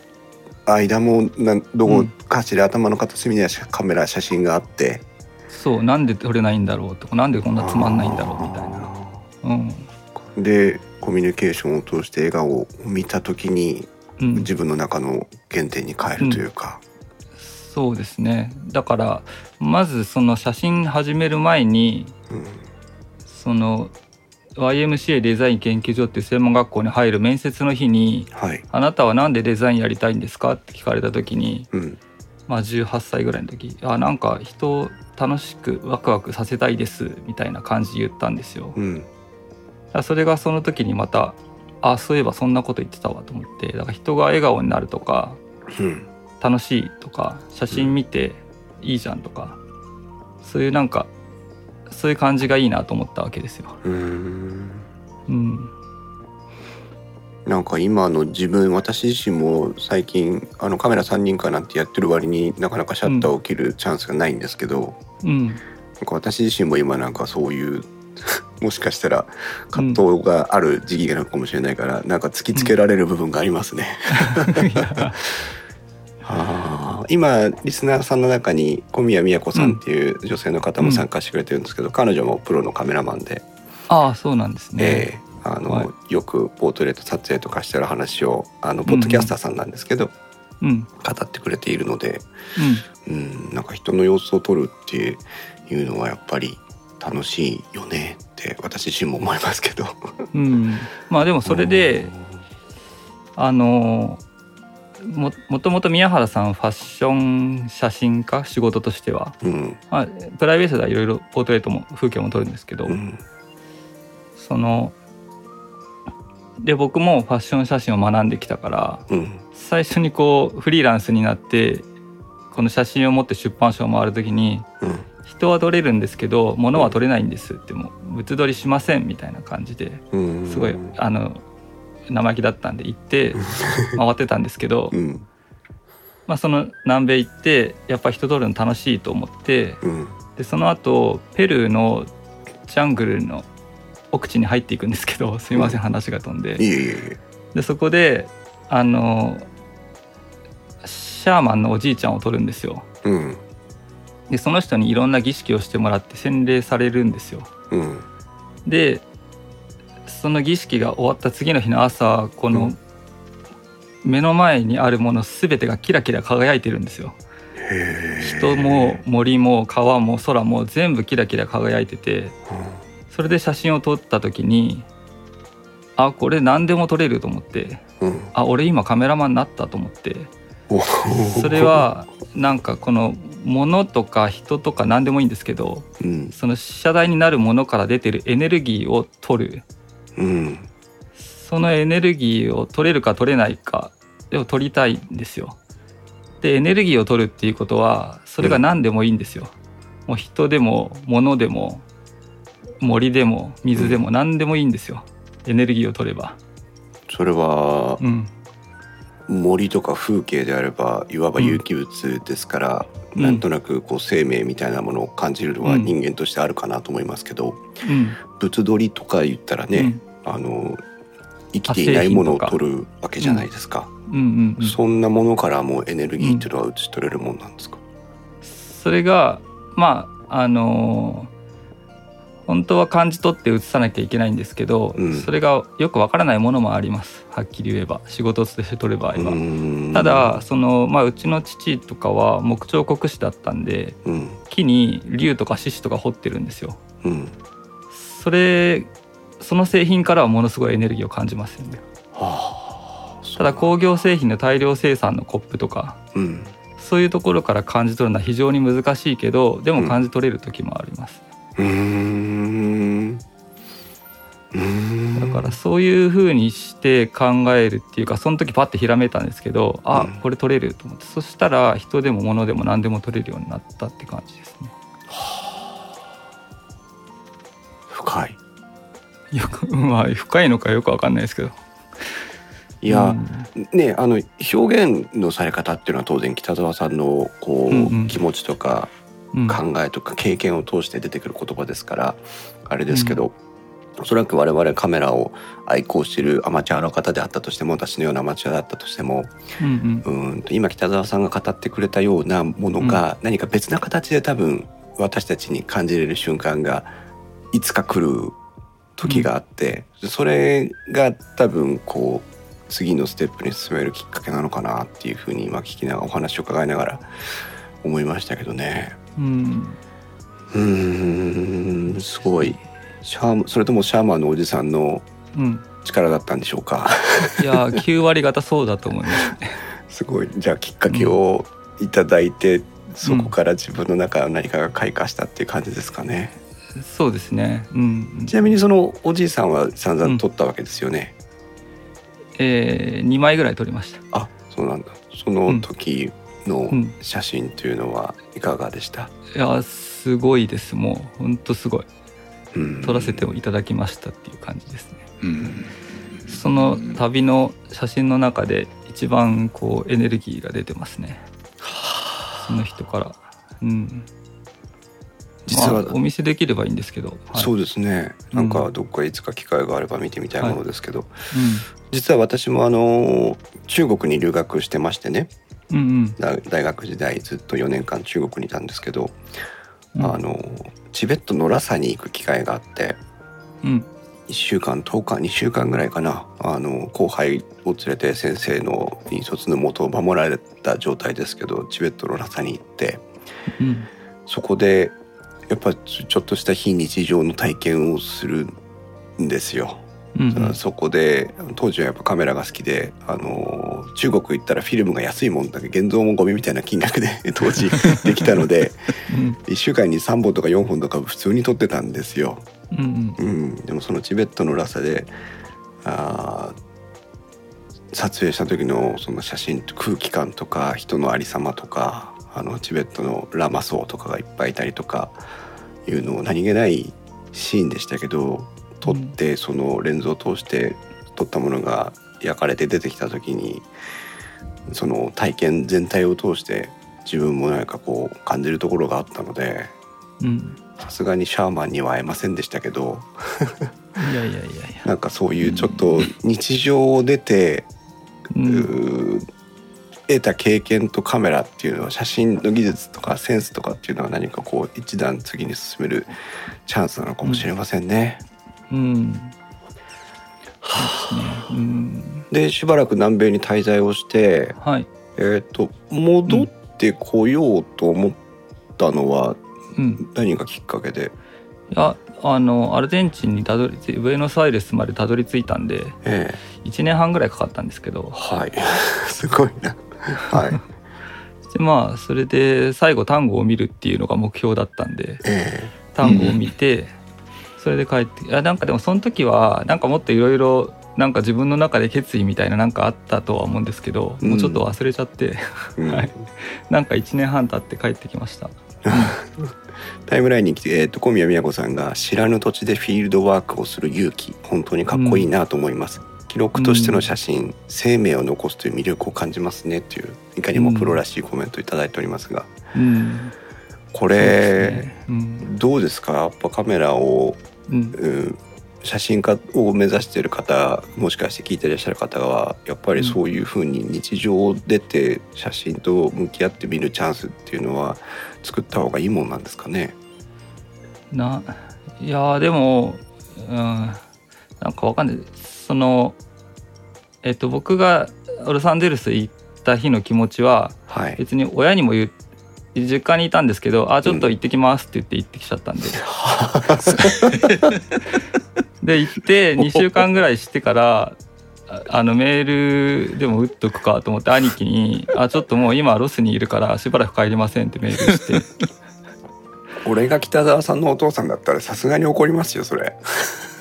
間もなんどこかしら頭の片隅にはカメラ写真があって。そう。なんで撮れないんだろうとかなんでこんなつまんないんだろうみたいな。うん。でコミュニケーションを通して笑顔を見た時にうん、自分の中の原点に変えるというか、そうですね。だからまずその写真始める前にうん。その YMCA デザイン研究所っていう専門学校に入る面接の日にはい、「あなたは何でデザインやりたいんですか?」って聞かれた時にうん。まあ18歳ぐらいの時「あなんか人を楽しくワクワクさせたいです」みたいな感じで言ったんですよ。うんそれがその時にまたあそういえばそんなこと言ってたわと思ってだから人が笑顔になるとかうん。楽しいとか写真見ていいじゃんとかそういうなんかそういう感じがいいなと思ったわけですよ。うーん。うん、なんか今の自分私自身も最近あのカメラ3人かなんてやってる割になかなかシャッターを切るチャンスがないんですけど、うん、なんか私自身も今なんかそういう もしかしたら葛藤がある時期なのかもしれないから、なんか突きつけられる部分がありますね。あー今リスナーさんの中に小宮宮子さんっていう女性の方も参加してくれてるんですけど、彼女もプロのカメラマンで、ああそうなんですね。ええあのはい。よくポートレート撮影とかしてる話をあのポッドキャスターさんなんですけど、うんうん。語ってくれているので、うん、なんか人の様子を撮るっていうのはやっぱり楽しいよねって私自身も思いますけど。うん、まあでもそれであのももともと宮原さんファッション写真家仕事としては、うん、まあ、プライベートではいろいろポートレートも風景も撮るんですけど、うん、そので僕もファッション写真を学んできたからうん、最初にこうフリーランスになってこの写真を持って出版社を回る時にうん、人は撮れるんですけど物は撮れないんですってもう物撮りしませんみたいな感じでうん、すごいあの生意気だったんで行って 回ってたんですけど、うん、まあ、その南米行ってやっぱ人撮るの楽しいと思ってうん、でその後ペルーのジャングルの奥地に入っていくんですけどすいません話が飛んで。でそこであのシャーマンのおじいちゃんを撮るんですよ。うん、でその人にいろんな儀式をしてもらって洗礼されるんですよ。うん、でその儀式が終わった次の日の朝このうん。目の前にあるもの全てがキラキラ輝いてるんですよ。人も森も川も空も全部キラキラ輝いててそれで写真を撮った時にあこれ何でも撮れると思ってうん、うん、あ俺今カメラマンになったと思っておそれ、はなんかこの物とか人とか何でもいいんですけどうん、その被写体になるものから出てるエネルギーを取るうん、そのエネルギーを取れるか取れないかを取りたいんですよ。でエネルギーを取るっていうことはそれが何でもいいんですよ。もう人でも物でも森でも水でも何でもいいんですよ。エネルギーを取れば。それはうん。森とか風景であればいわば有機物ですから、うんなんとなくこう生命みたいなものを感じるのはうん。人間としてあるかなと思いますけど、うん。物取りとか言ったらね、あの生きていないものを取るわけじゃないですか、うんうんうん。そんなものからもエネルギーっていうのは移し取れるもんなんですか、それがまああのー本当は感じ取って移さなきゃいけないんですけど、うん。それがよくわからないものもあります。はっきり言えば。仕事として取る場合は。うん。ただその、まあ、うちの父とかは木彫国師だったんでうん。木に竜とか獅子とか彫ってるんですよ。うん。それその製品からはものすごいエネルギーを感じますよね。はあただ工業製品の大量生産のコップとかうん。そういうところから感じ取るのは非常に難しいけどでも感じ取れる時もあります。うーんうーんだからそういう風にして考えるっていうかその時パッてひらめいたんですけどあうん。これ取れると思って。そしたら人でも物でも何でも取れるようになったって感じですね。深い。よく まあ深いのかよくわかんないですけど。いや、うん。ねあの表現のされ方っていうのは当然北澤さんのこう、うんうん。気持ちとかうん。考えとか経験を通して出てくる言葉ですからあれですけど、おそらく我々カメラを愛好しているアマチュアの方であったとしても私のようなアマチュアだったとしてもうんうーんと今北澤さんが語ってくれたようなものが何か別な形で多分私たちに感じれる瞬間がいつか来る時があって、それが多分こう次のステップに進めるきっかけなのかなっていうふうに今聞きながらお話を伺いながら思いましたけどね。うん。うーんすごいシャーマそれともシャーマンのおじさんのうん。力だったんでしょうか？いや9割方そうだと思いますね。すごい。じゃあきっかけをいただいて、そこから自分の中の何かが開花したっていう感じですかね、そうですね。うん。ちなみにそのおじいさんは散々撮ったわけですよね、えー、2枚ぐらい撮りました。あそうなんだ。その時のうん。写真というのはいかがでした、いやすごいです。もう本当すごい。うん撮らせていただきましたっていう感じですね。うんその旅の写真の中で一番こうエネルギーが出てますね。その人から。うん。実はまあお見せできればいいんですけど。はい、そうですねうんなんかどっかいつか機会があれば見てみたいものですけど、う実は私もあの中国に留学してましてねん。うんだ大学時代ずっと4年間中国にいたんですけど、うん。あのチベットのラサに行く機会があってうん。1週間10日2週間ぐらいかなあの後輩を連れて先生の引率のもとを守られた状態ですけどチベットのラサに行ってうん。そこでやっぱちょっとした非日常の体験をするんですよ。うん。うん。そこで当時はやっぱカメラが好きであの中国行ったらフィルムが安いもんだけ現像もゴミみたいな金額で 当時できたのでうん。1週間に3本とか4本とか普通に撮ってたんですよ。うん。うん、でもそのチベットのラサであー撮影した時のその写真空気感とか人のありさまとかあのチベットのラマ僧とかがいっぱいいたりとかいうのを何気ないシーンでしたけど撮ってそのレンズを通して撮ったものが焼かれて出てきた時にその体験全体を通して自分も何かこう感じるところがあったのでうん。さすがにシャーマンには会えませんでしたけどいやいやいやいや。なんかそういうちょっと日常を出て、う。うんー得た経験とカメラっていうのは写真の技術とかセンスとかっていうのは何かこう一段次に進めるチャンスなのかもしれませんね。うん。そうん。でしばらく南米に滞在をして、はい。えー、と戻ってこようと思ったのはうん。何がきっかけで、いやあのアルゼンチンにたどり着いブエノスアイレスまでたどり着いたんでえ1年半ぐらいかかったんですけどはい すごいな。はい。でまあそれで最後単語を見るっていうのが目標だったんでえ単語を見て、それで帰っていやなんかでもその時はなんかもっといろいろなんか自分の中で決意みたいななんかあったとは思うんですけど、うん。もうちょっと忘れちゃってうん。はい。なんか1年半経って帰ってきました。タイムラインに来て、えー、と小宮宮子さんが知らぬ土地でフィールドワークをする勇気本当にかっこいいなと思います、記録としての写真、生命を残すという魅力を感じますねといういかにもプロらしいコメントをいておりますが。うん。これ、すね。うん。どうですか？やっぱカメラを、うん。うん、写真家を目指している方もしかして聞いていらっしゃる方はやっぱりそういうふうに日常出て写真と向き合ってみるチャンスっていうのは作った方がいいもんなんですかね。ないやーでもうんなんかわかんない。そのえっと僕がロサンゼルス行った日の気持ちははい、別に親にも言う実家にいたんですけど「あちょっと行ってきます」って言って行ってきちゃったんで、で行って2週間ぐらいしてからああのメールでも打っとくかと思って兄貴に「あちょっともう今ロスにいるからしばらく帰りません」ってメールして。俺が北沢さんのお父さんだったらさすがに怒りますよそれ。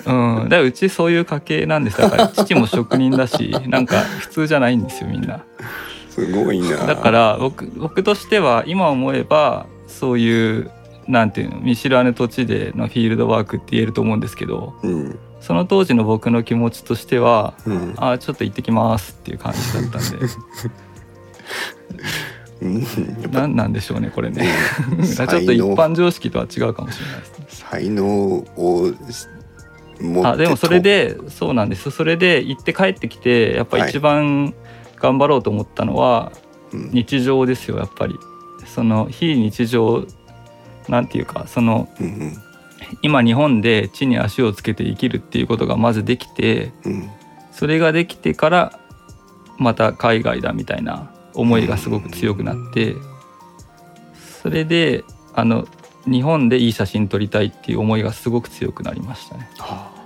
うん。だからうちそういう家系なんですだから父も職人だしなんか普通じゃないんですよみんな。すごいな。だから僕僕としては今思えばそういうなんていうの見知らぬ土地でのフィールドワークって言えると思うんですけどうん。その当時の僕の気持ちとしてはうん。あーちょっと行ってきますっていう感じだったんで。何なんでしょうねこれね。うん。ちょっと一般常識とは違うかもしれないですね。才能をあでもそれでそうなんです。それで行って帰ってきてやっぱ一番頑張ろうと思ったのはうん。日常ですよやっぱり。その非日常なんていうかそのうん今日本で地に足をつけて生きるっていうことがまずできてうん。それができてからまた海外だみたいな思いがすごく強くなってそれであの日本でいい写真撮りたいっていう思いがすごく強くなりましたね。はあ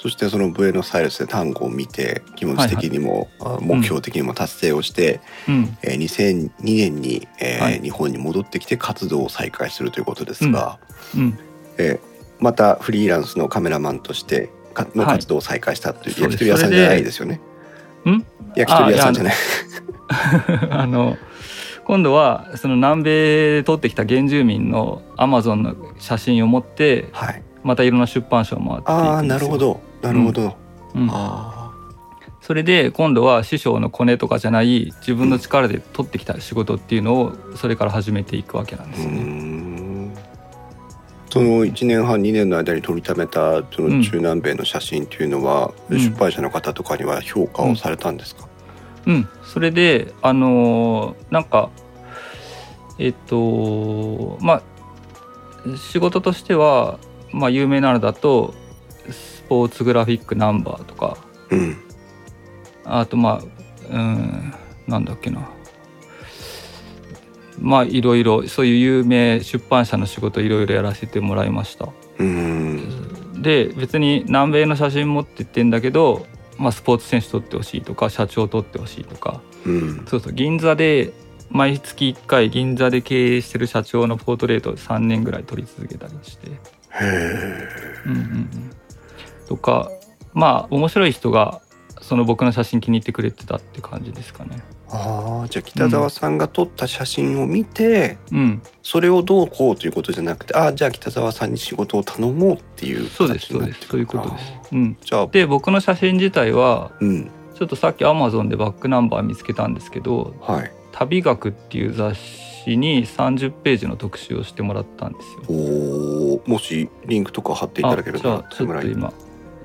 そしてそのブエノスアイレスで単語を見て気持ち的にも、あ目標的にも達成をして、うん、えー2002年に、えーはい。日本に戻ってきて活動を再開するということですが、うん、えーまたフリーランスのカメラマンとしてかのはい。活動を再開したという、焼き鳥屋さんじゃないですよね。ん？焼き鳥屋さんじゃない。あの 今度はその南米で撮ってきた原住民のアマゾンの写真を持ってはい。またいろんな出版社を回っていくんですよ。ああなるほ、どなるほど。うん、あそれで今度は師匠のコネとかじゃない自分の力で取ってきた仕事っていうのをそれから始めていくわけなんですね。ん。その1年半2年の間に撮りためたその中南米の写真っていうのは、うん。出版社の方とかには評価をされたんですか、うん、それであのーなんかえっとまあ仕事としては、まあ、有名なのだとスポーツグラフィックナンバーとか。うん。あとまあうんなんだっけな。まあいろいろそういう有名出版社の仕事いろいろやらせてもらいました。うん。で別に南米の写真持ってってんだけど、まあ、スポーツ選手撮ってほしいとか社長撮ってほしいとか。うん。そうそう銀座で毎月1回銀座で経営してる社長のポートレートを3年ぐらい撮り続けたりして、へえうんうんうん、とかまあ面白い人がその僕の写真気に入ってくれてたって感じですかね。ああじゃあ北沢さんが撮った写真を見て、うん、それをどうこうということじゃなくてああじゃあ北沢さんに仕事を頼もうっていうそうですそうです。そういうことです。あ。うん、じゃあで僕の写真自体はうん。ちょっとさっきアマゾンでバックナンバー見つけたんですけどはい「旅学」っていう雑誌に30ページの特集をしてもらったんですよ。おおもしリンクとか貼っていただけるとあじゃあちょっと今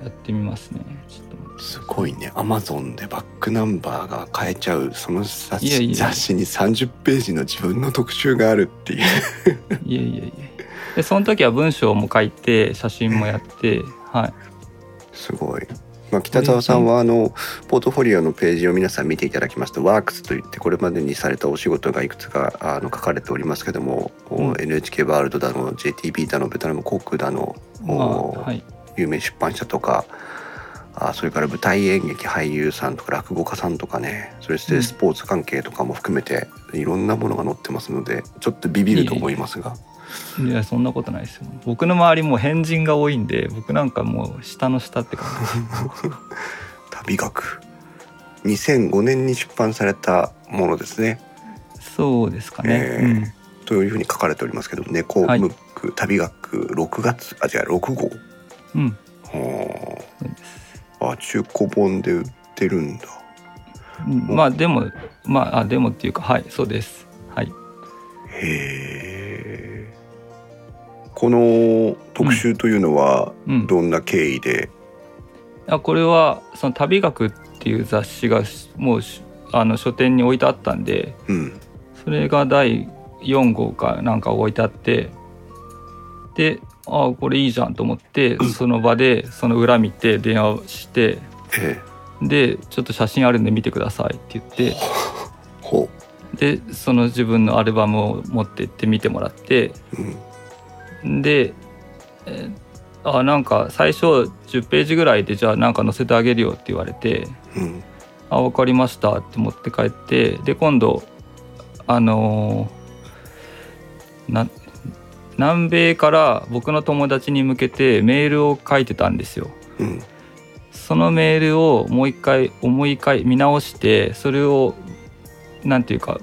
やってみますね。ちょっと待ってすごいねアマゾンでバックナンバーが変えちゃうその雑いやいや雑誌に30ページの自分の特集があるっていう いえいえいえ。でその時は文章も書いて写真もやって、はい。すごい。まあ、北澤さんはあのポートフォリオのページを皆さん見ていただきますとワークスといってこれまでにされたお仕事がいくつかあの書かれておりますけども、うん NHK ワールドだの JTB だのベトナム航空だの、はい。有名出版社とかあそれから舞台演劇俳優さんとか落語家さんとかねそしてスポーツ関係とかも含めていろんなものが載ってますのでちょっとビビると思いますが。いやそんなことないですよ。僕の周りもう変人が多いんで、僕なんかもう下の下って感じ。旅学。2005年に出版されたものですね。そうですかね、えーというふうに書かれておりますけど猫ムック、旅学6月あ違う6号うん、うん、はあ。あ中古本で売ってるんだ。うん。まあでもまああでもっていうかはいそうです。はい。へえ。この特集というのはうん。どんな経緯で、あこれはその旅学っていう雑誌がもうしあの書店に置いてあったんでうん。それが第4号かなんか置いてあってであこれいいじゃんと思ってその場でその裏見て電話してえでちょっと写真あるんで見てくださいって言って でその自分のアルバムを持ってって見てもらってう、うん、で、えーあなんか最初10ページぐらいでじゃあなんか載せてあげるよって言われてうん「あ分かりました」って持って帰ってで今度あのーな南米から僕の友達に向けてメールを書いてたんですよ。うん。そのメールをもう一回思い返見直してそれをなんていうか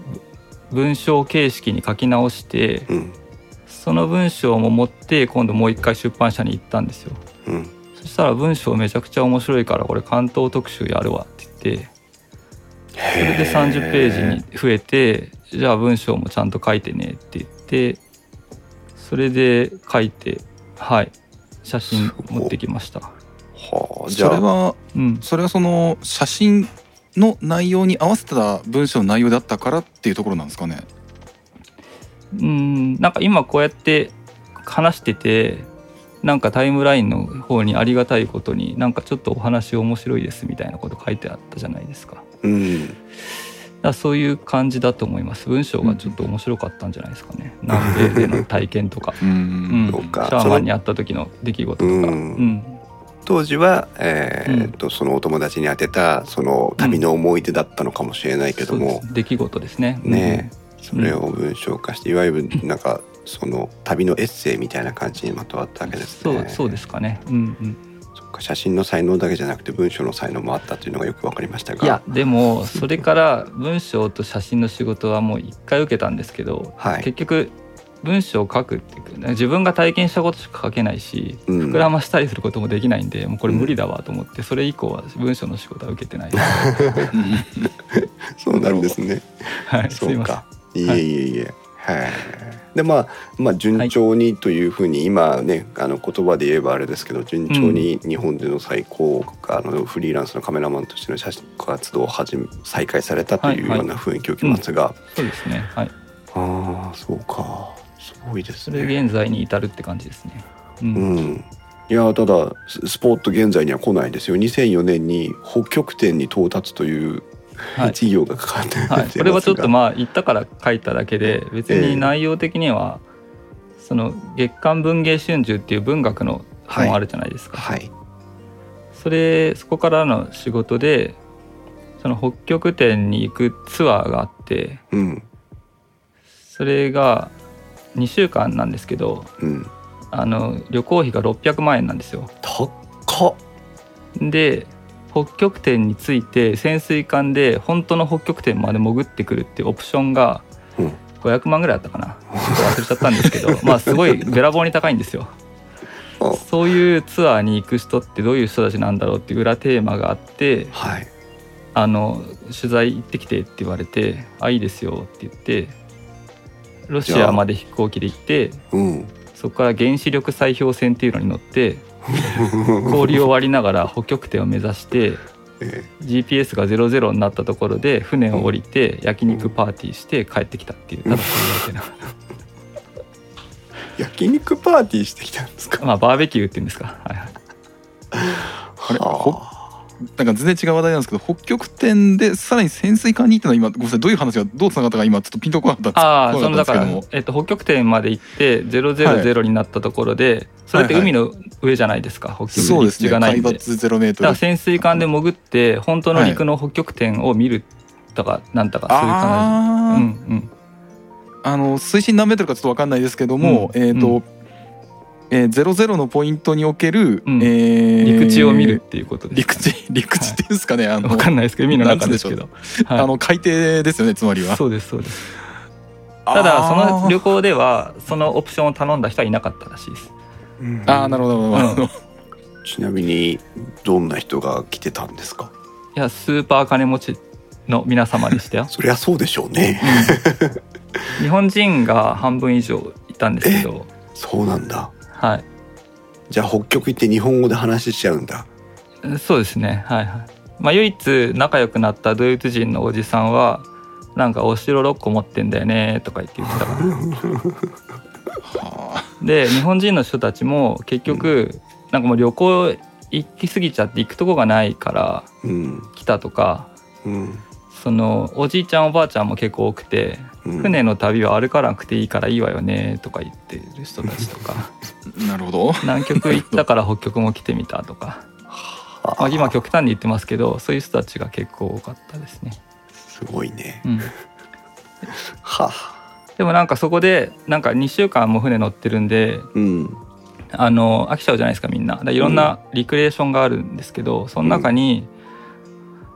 文章形式に書き直してうん。その文章も持って今度もう一回出版社に行ったんですよ。うん。そしたら文章めちゃくちゃ面白いからこれ関東特集やるわって言ってそれで30ページに増えてじゃあ文章もちゃんと書いてねって言ってそれで書いてはい。写真持ってきました。はあじゃあ。それはうん。それはその写真の内容に合わせた文章の内容だったからっていうところなんですかね？うんなんか今こうやって話しててなんかタイムラインの方にありがたいことになんかちょっとお話面白いですみたいなこと書いてあったじゃないですか。うんらそういう感じだと思います。文章がちょっと面白かったんじゃないですかね、南米での体験とか、う うん。シャーマンに会った時の出来事とか。うん。うん。当時は、えーっとそのお友達に宛てたその旅の思い出だったのかもしれないけども、出来事ですね。ねそれを文章化していわゆるなんかその旅のエッセイみたいな感じにまとまったわけですね。そうそうですかね。うんうん写真の才能だけじゃなくて文章の才能もあったというのがよくわかりましたがいやでもそれから文章と写真の仕事はもう一回受けたんですけど、はい結局文章を書くっていうか自分が体験したことしか書けないし、うん膨らましたりすることもできないんでもうこれ無理だわと思って、それ以降は文章の仕事は受けてない そうなんですね。はいすそいうませんか。いえいえいえ。はい。でまあまあ順調にというふうに今ねあの言葉で言えばあれですけど順調に日本での最高あのフリーランスのカメラマンとしての写真活動を始め再開されたというような雰囲気を受けますが、そうですね。はい。ああそうか。すごいですそね。れ現在に至るって感じですね。うん、うん。いやただススポット現在には来ないですよ。2004年に北極点に到達というはい一行が書かれてはい、これはちょっとまあ言ったから書いただけで別に内容的にはその月刊文芸春秋っていう文学の本あるじゃないですか、はい。それそこからの仕事でその北極点に行くツアーがあってうん。それが2週間なんですけどうん。あの旅行費が600万円なんですよ。高っ。で北極点について潜水艦で本当の北極点まで潜ってくるっていうオプションがうん500万ぐらいあったかなちょっと忘れちゃったんですけど まあすごいべらぼうに高いんですよあそういうツアーに行く人ってどういう人たちなんだろうっていう裏テーマがあってはい。あの取材行ってきてって言われて「あいいですよ」って言ってロシアまで飛行機で行ってうん。そこから原子力砕氷船っていうのに乗って氷を割りながら北極点を目指してえ GPS が00になったところで船を降りて焼肉パーティーして帰ってきたっていうただそういうわえ焼肉パーティーしてきたんですか？けなまあバーベキューっていうんですか。はいはい。あれ？なんか全然違う話題なんですけど北極点でさらに潜水艦にっていうのは今ごめんなさいどういう話がどうつながったか今ちょっとピンとこなかったんですああこそのだからえっと、北極点まで行って000になったところで、それって海の上じゃないですか、北極そうですね。陸地がないんで。海抜ゼロメートル。だから潜水艦で潜って本当の陸の北極点を見るとかなんとかそういう感じ、うんうん、あの水深何メートルかちょっと分かんないですけども、うん。えっ、と、えー、00のポイントにおける、うん。えー陸地を見るっていうことです陸地 陸地っていうんですかね、あのわかんないですけど海の中ですけど、はい。あの海底ですよねつまりは。そうですそうです。ただその旅行ではそのオプションを頼んだ人はいなかったらしいです。ああなるほどなるほど、ちなみにどんな人が来てたんですか？いやスーパー金持ちの皆様でしたよ。そりゃそうでしょうね。日本人が半分以上いたんですけど。そうなんだはい。じゃあ北極行って日本語で話しちゃうんだ。そうですね。はいはい。まあ唯一仲良くなったドイツ人のおじさんはなんかお城6個持ってんだよねとか言って言ってた。からはで日本人の人たちも結局なんかもう旅行行き過ぎちゃって行くとこがないからうん。来たとかうん。そのおじいちゃんおばあちゃんも結構多くてうん船の旅は歩かなくていいからいいわよねとか言ってる人たちとか。あ なるほど。南極行ったから北極も来てみたとか、まあ、今極端に言ってますけどそういう人たちが結構多かったですね。すごいね。うん、はあ。でもなんかそこでなんか2週間も船乗ってるんでうん。あの飽きちゃうじゃないですかみんな。だいろんなリクレーションがあるんですけど、その中に、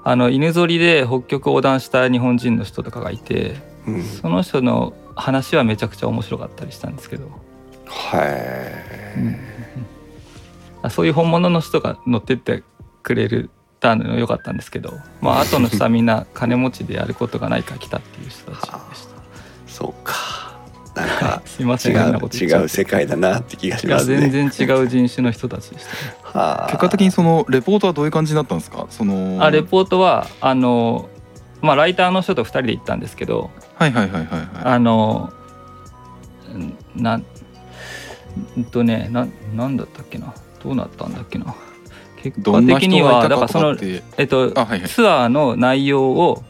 あの犬ぞりで北極横断した日本人の人とかがいてうんその人の話はめちゃくちゃ面白かったりしたんですけど、はいあそういう本物の人が乗ってってくれるたのよかったんですけど、まあ後の人はみんな金持ちでやることがないから来たっていう人たちでした。そうかなんか。すいませ違ん変なうこと言っちゃって。違う世界だなって気がしいやますね。全然違う人種の人たちでした。ね。はあ。結果的にそのレポートはどういう感じになったんですか？そのあレポートはあのまあライターの人と2人で行ったんですけどはいはいはいはいはい。あのんなんうんとねななんだったっけな？どうなったんだっけな？結果的にはだからそのえっとあはいはい。ツアーの内容を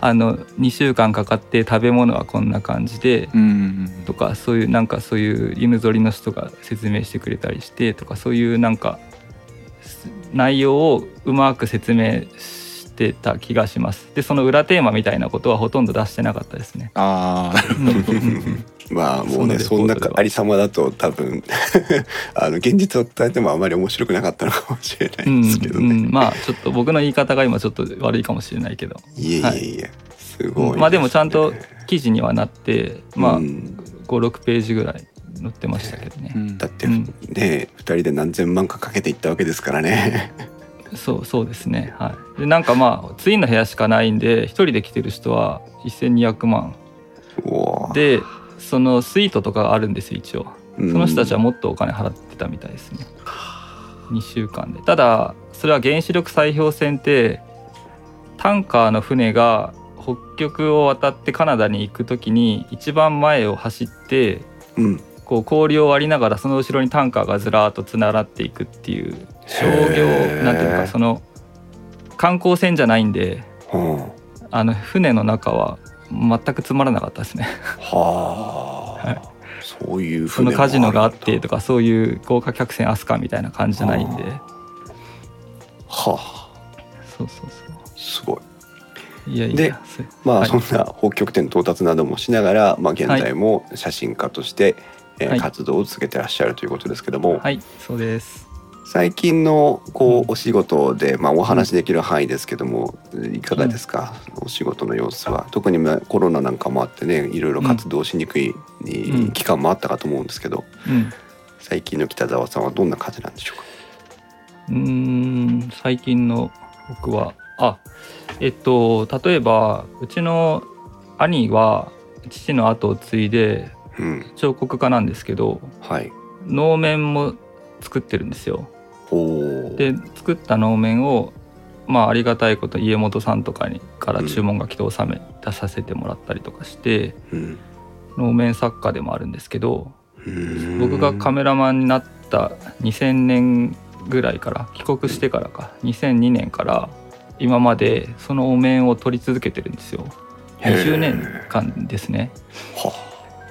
あの2週間かかって食べ物はこんな感じでうんうんうんとかそういうなんかそういう犬ぞりの人が説明してくれたりしてとかそういうなんかす内容をうまく説明してた気がします。でその裏テーマみたいなことはほとんど出してなかったですね。ああうん。うんうんまあもうねそんなありさまだと多分 あの現実を伝えてもあまり面白くなかったのかもしれないですけどね、うんうんまあちょっと僕の言い方が今ちょっと悪いかもしれないけど。いえいえいえ、すごいすね、まあでもちゃんと記事にはなってまあうん56ページぐらい載ってましたけどね、うん。だってうん。ね二人で何千万かかけていったわけですからねそうそうですね。はい。でなんかまあツインの部屋しかないんで一人で来てる人は1200万。でそのスイートとかがあるんですよ一応。うん。その人たちはもっとお金払ってたみたいですね。2週間で。ただそれは原子力砕氷船ってタンカーの船が北極を渡ってカナダに行く時に一番前を走ってうんこう氷を割りながらその後ろにタンカーがずらーっとつながっていくっていう商業なんていうのかその観光船じゃないんではあの船の中は全くつまらなかったですね。あ、はあ。はいそういうそのカジノがあってとかかそういう豪華客船アスカみたいな感じじゃないんで。はあ。そうそうそすごいういやいでやそう。まあ、はい。そんな北極点到達などもしながら、まあ、現在も写真家として、えーはい。活動を続けてらっしゃるということですけども、はいそうです。最近のこうん。うお仕事で、まあ、お話しできる範囲ですけどもいかがですか、お仕事の様子は。特にまあコロナなんかもあってねいろいろ活動しにくい、うん期間もあったかと思うんですけど。うん。最近の北澤さんはどんな感じなんでしょうか？うーん最近の僕はあえっと例えばうちの兄は父の後を継いでうん彫刻家なんですけどはい。能面も作ってるんですよ。で作った能面をまあありがたいこと家元さんとかにから注文が来て納め出させてもらったりとかして、うん。能面作家でもあるんですけど僕がカメラマンになった2000年ぐらいから帰国してからか2002年から今までそのお面を撮り続けてるんですよ。へー20年間ですね。は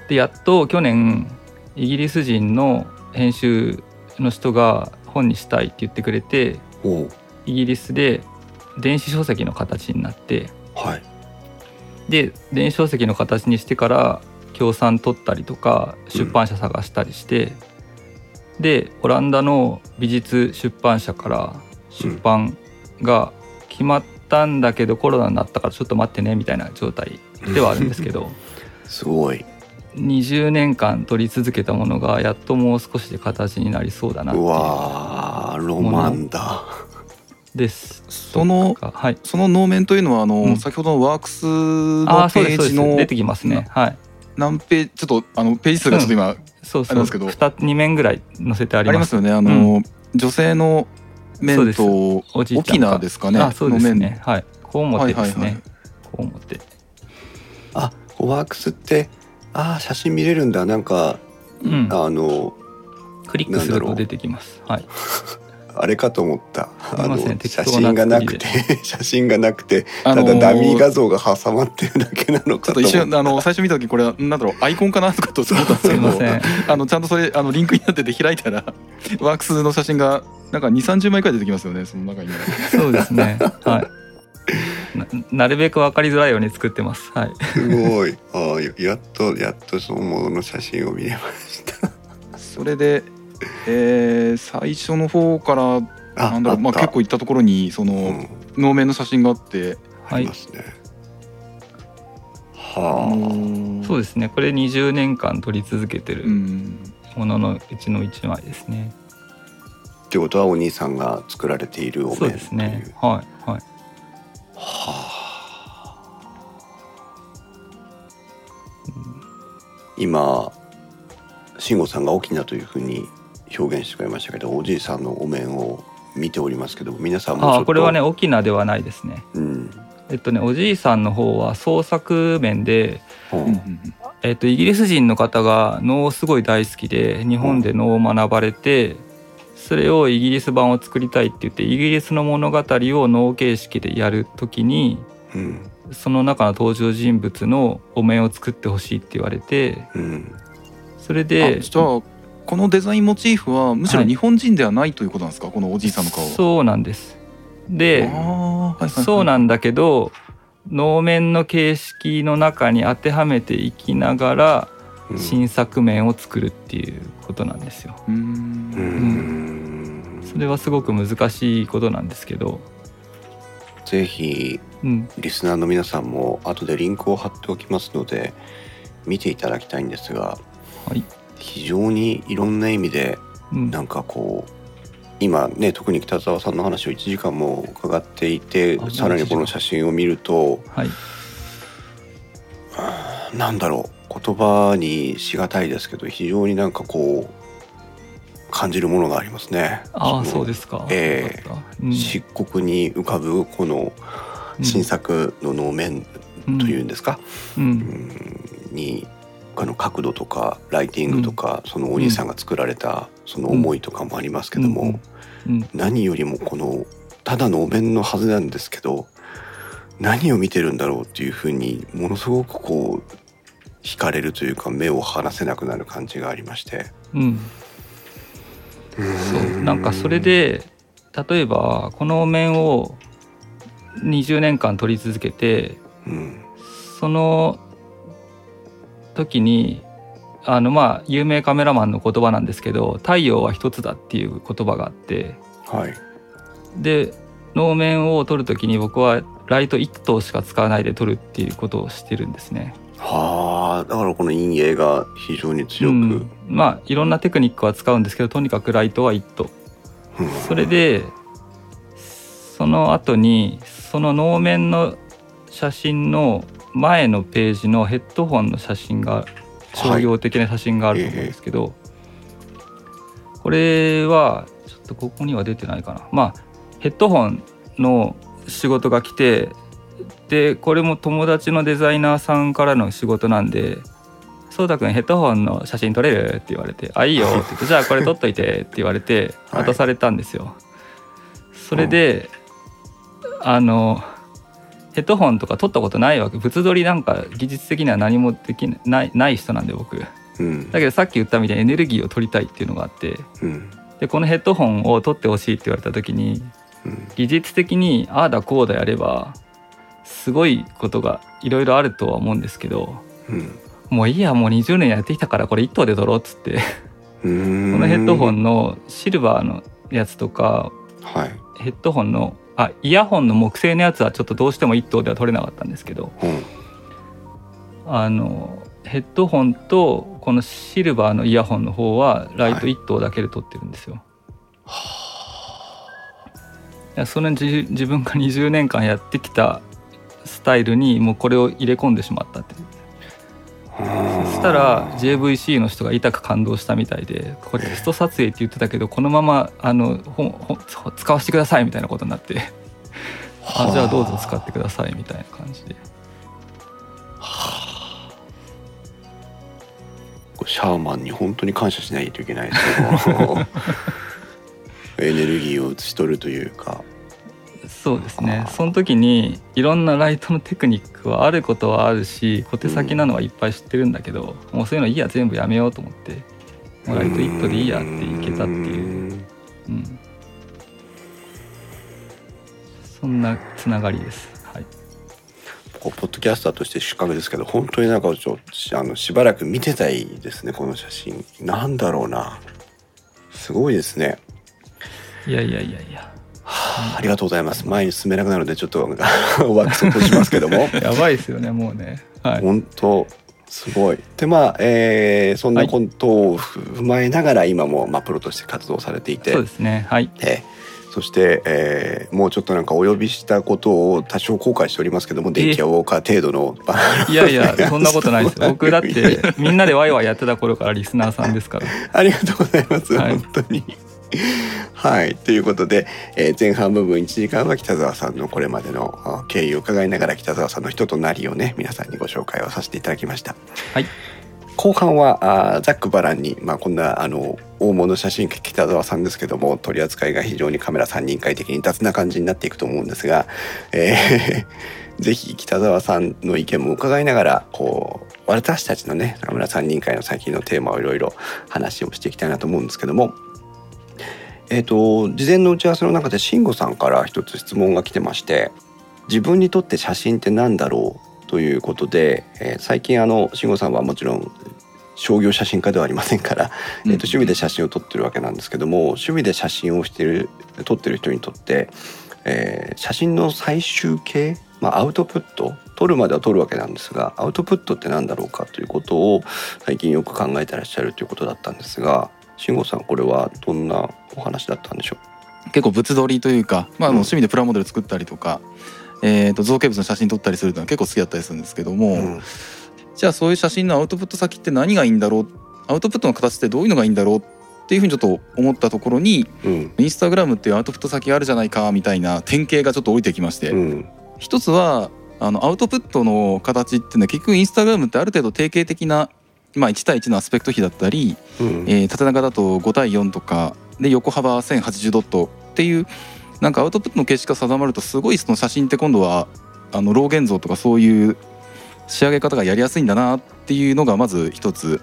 でやっと去年イギリス人の編集の人が本にしたいって言ってくれてイギリスで電子書籍の形になってはい。で電子書籍の形にしてから協賛取ったりとか出版社探したりして、でオランダの美術出版社から出版が決まったんだけど、コロナになったからちょっと待ってねみたいな状態ではあるんですけど。すごい20年間撮り続けたものがやっともう少しで形になりそうだなっていううわーロマンだです。そのはい。その能面というのはあの、うん先ほどのワークスあのあそうですそうですページの出てきますね。はい。何ページちょっとあのページ数がちょっと今、そうそう。ありますけど二二面ぐらい載せてあります。ありますよねあの、女性の面と沖縄ですかねあそうですね。はい。こう思ってですね。はいはいはいこう思って。あワークスってあー写真見れるんだなんかうん。あのクリックすると出てきます。はい。あれかと思ったあの写真がなくて 写真がなくてただダミー画像が挟まってるだけなのちょっとかと思った一瞬あの最初見た時これはなんだろうアイコンかなとかと思ったんですすけどいません。あのちゃんとそれあのリンクになってて開いたらワークスの写真がなんか2 3 0枚くらい出てきますよねその中にそうですね。はい。な なるべく分かりづらいように作ってます。はい。すごいあーややっとやっとそのものの写真を見れましたそれで、えー最初の方からあなんだろうまあ、結構行ったところにその、うん能面の写真があって、はいありま。すねあはのそうですね。これ20年間撮り続けてうるんもののうちの1枚ですね。あってことはお兄さんが作られているお面そうですね。はい。はい。はあ。今慎吾さんが沖縄というふうに表現してくれましたけどおじいさんのお面を見ておりますけど皆さんもちょっと。ああこれはね沖縄ではないですね。うん、えっとねおじいさんの方は創作面で、はう。んうん。えっと、イギリス人の方が能をすごい大好きで日本で能を学ばれてそれをイギリス版を作りたいって言ってイギリスの物語を能形式でやるときにあうん。その中の登場人物のお面を作ってほしいって言われてうんそれであじゃあこのデザインモチーフはむしろはい日本人ではないということなんですか、このおじいさんの顔そうなんです。ではいはいはい。そうなんだけど能面の形式の中に当てはめていきながらうん新作面を作るっていうことなんですよ。うーうん。んそれはすごく難しいことなんですけど、ぜひうん、リスナーの皆さんも後でリンクを貼っておきますので見ていただきたいんですがはい、非常にいろんな意味でうん、なんかこう今ね特に北澤さんの話を1時間も伺っていてあさらにこの写真を見るとはい、なんだろう言葉にしがたいですけど非常になんかこう感じるものがありますね。ああのそうですか。ええ。よかった。うん。漆黒に浮かぶこの新作の能面というんですか、う、うん。んにあの角度とかライティングとか、そのお兄さんが作られたその思いとかもありますけども、何よりもこのただのお面のはずなんですけど何を見てるんだろうっていうふうにものすごくこう惹かれるというか目を離せなくなる感じがありまして。うん、そうなんかそれで例えばこのお面を20年間撮り続けてうんその時にあのまあ有名カメラマンの言葉なんですけど「太陽は一つだ」っていう言葉があってはいで能面を撮る時に僕はライト1灯しか使わないで撮るっていうことをしてるんですね。はあだからこの陰影が非常に強く、うん。まあいろんなテクニックは使うんですけどとにかくライトは1灯。うん。それでその後にその能面の写真の前のページのヘッドホンの写真が商業的な写真があると思うんですけど、これはちょっとここには出てないかな。まあヘッドホンの仕事が来てでこれも友達のデザイナーさんからの仕事なんで「そうたくんヘッドホンの写真撮れる?」って言われて「あいいよ」って言って「じゃあこれ撮っといて」って言われてはい。渡されたんですよ。それで、あのヘッドホンとか撮ったことないわけ。物撮りなんか技術的には何もできないない人なんで僕。うん。だけどさっき言ったみたいにエネルギーを取りたいっていうのがあって。うん。でこのヘッドホンを取ってほしいって言われた時にうん。技術的にああだこうだやればすごいことがいろいろあるとは思うんですけどうんもういいやもう20年やってきたからこれ1頭で撮ろうっつって。このヘッドホンのシルバーのやつとかはい。ヘッドホンのあイヤホンの木製のやつはちょっとどうしても一頭では取れなかったんですけどうん。あのヘッドホンとこのシルバーのイヤホンの方はライト一頭だけで撮ってるんですよ。い。やそれじ自分が20年間やってきたスタイルにもうこれを入れ込んでしまったって。そしたら JVC の人が痛く感動したみたいでこれテスト撮影って言ってたけどこのままあのほんほん使わせてくださいみたいなことになって。あ。じゃあどうぞ使ってくださいみたいな感じで。シャーマンに本当に感謝しないといけない。エネルギーを移し取るというかそうですね。その時にいろんなライトのテクニックはあることはあるし小手先なのはいっぱい知ってるんだけど、もうそういうのいいや全部やめようと思ってライト一個でいいやっていけたっていう、うん、そんなつながりです。はい。ポッドキャスターとして失格ですけど本当になんかちょしあのしばらく見てたいですねこの写真。なんだろうな。すごいですね。いやいやいやいやはあありがとうございます。前に進めなくなるのでちょっと お約束しますけども。やばいですよねもうね。はい。本当すごい。でまあ、えーそんなことを踏まえながら今も、まあ、プロとして活動されていて。そうですね。はい。えーそして、えーもうちょっとなんかお呼びしたことを多少後悔しておりますけども電気屋ウォーカー程度のいやいや そんなことないですよ。僕だってみんなでワイワイやってた頃からリスナーさんですから。ありがとうございます、はい。本当に。はいということで、えー前半部分1時間は北澤さんのこれまでのあ経緯を伺いながら北澤さんの人となりをね皆さんにご紹介をさせていただきました。はい後半はあーざっくばらんに、まあ、こんなあの大物写真家北澤さんですけども取り扱いが非常にカメラ3人会的に雑な感じになっていくと思うんですが、えー ぜひ北澤さんの意見も伺いながらこう私たちのねカメラ3人会の最近のテーマをいろいろ話をしていきたいなと思うんですけども。えー、と事前の打ち合わせの中で慎吾さんから一つ質問が来てまして自分にとって写真って何だろうということで、えー最近あの慎吾さんはもちろん商業写真家ではありませんから、えーと趣味で写真を撮ってるわけなんですけども趣味で写真をしてる撮ってる人にとって、えー写真の最終形、まあ、アウトプット撮るまでは撮るわけなんですがアウトプットって何だろうかということを最近よく考えてらっしゃるということだったんですが慎吾さんこれはどんなお話だったんでしょ結構物撮りというか、まあ、あうん。の趣味でプラモデル作ったりとか、えー、と造形物の写真撮ったりするのは結構好きだったりするんですけども、う、うん。じゃあそういう写真のアウトプット先って何がいいんだろう？アウトプットの形ってどういうのがいいんだろう？っていうふうにちょっと思ったところにうんインスタグラムっていうアウトプット先あるじゃないかみたいな典型がちょっと降りてきまして、うん。一つはあのアウトプットの形っていうのは結局インスタグラムってある程度定型的な、まあ、1対1のアスペクト比だったり、うん。えー縦長だと5対4とかで横幅1080ドットっていうなんかアウトプットの形式が定まるとすごいその写真って今度はあの老現像とかそういう仕上げ方がやりやすいんだなっていうのがまず一つ。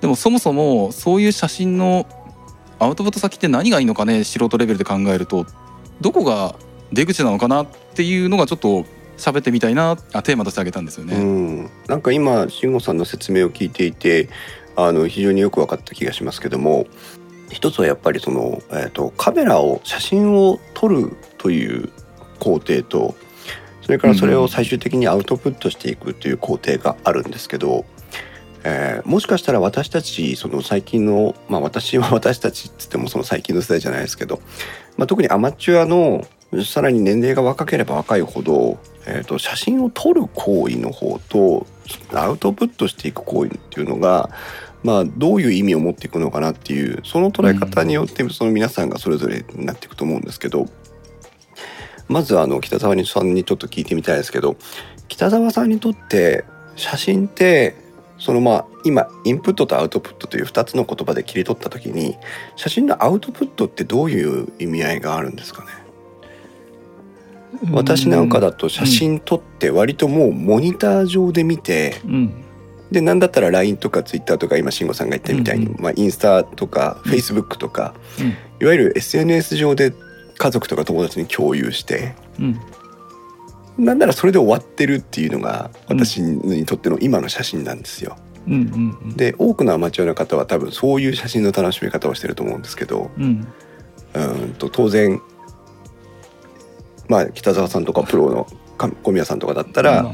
でもそもそもそういう写真のアウトプット先って何がいいのかね素人レベルで考えるとどこが出口なのかなっていうのがちょっと喋ってみたいなあテーマとして挙げたんですようね。ん、なんか今慎吾さんの説明を聞いていてあの非常によく分かった気がしますけども一つはやっぱりその、えー、とカメラを写真を撮るという工程とそれからそれを最終的にアウトプットしていくという工程があるんですけど、えーもしかしたら私たちその最近のまあ私は私たちっつってもその最近の世代じゃないですけど、まあ、特にアマチュアのさらに年齢が若ければ若いほど、えー、と写真を撮る行為の方とアウトプットしていく行為っていうのが、まあ、どういう意味を持っていくのかなっていうその捉え方によってその皆さんがそれぞれになっていくと思うんですけどまずあの北沢さんにちょっと聞いてみたいですけど北沢さんにとって写真ってそのまあ今インプットとアウトプットという2つの言葉で切り取った時に写真のアウトプットってどういう意味合いがあるんですかね？私なんかだと写真撮って割ともうモニター上で見てうん。で何だったら LINE とか Twitter とか今慎吾さんが言ったみたいに、うんまあ、インスタとかうん。Facebook とか、うん。いわゆる SNS 上で家族とか友達に共有してうん。なんならそれで終わってるっていうのが私にとっての今の写真なんですよ。うんうんうん。で多くのアマチュアの方は多分そういう写真の楽しみ方をしてると思うんですけどうん。うーんと当然まあ北澤さんとかプロのか小宮さんとかだったら、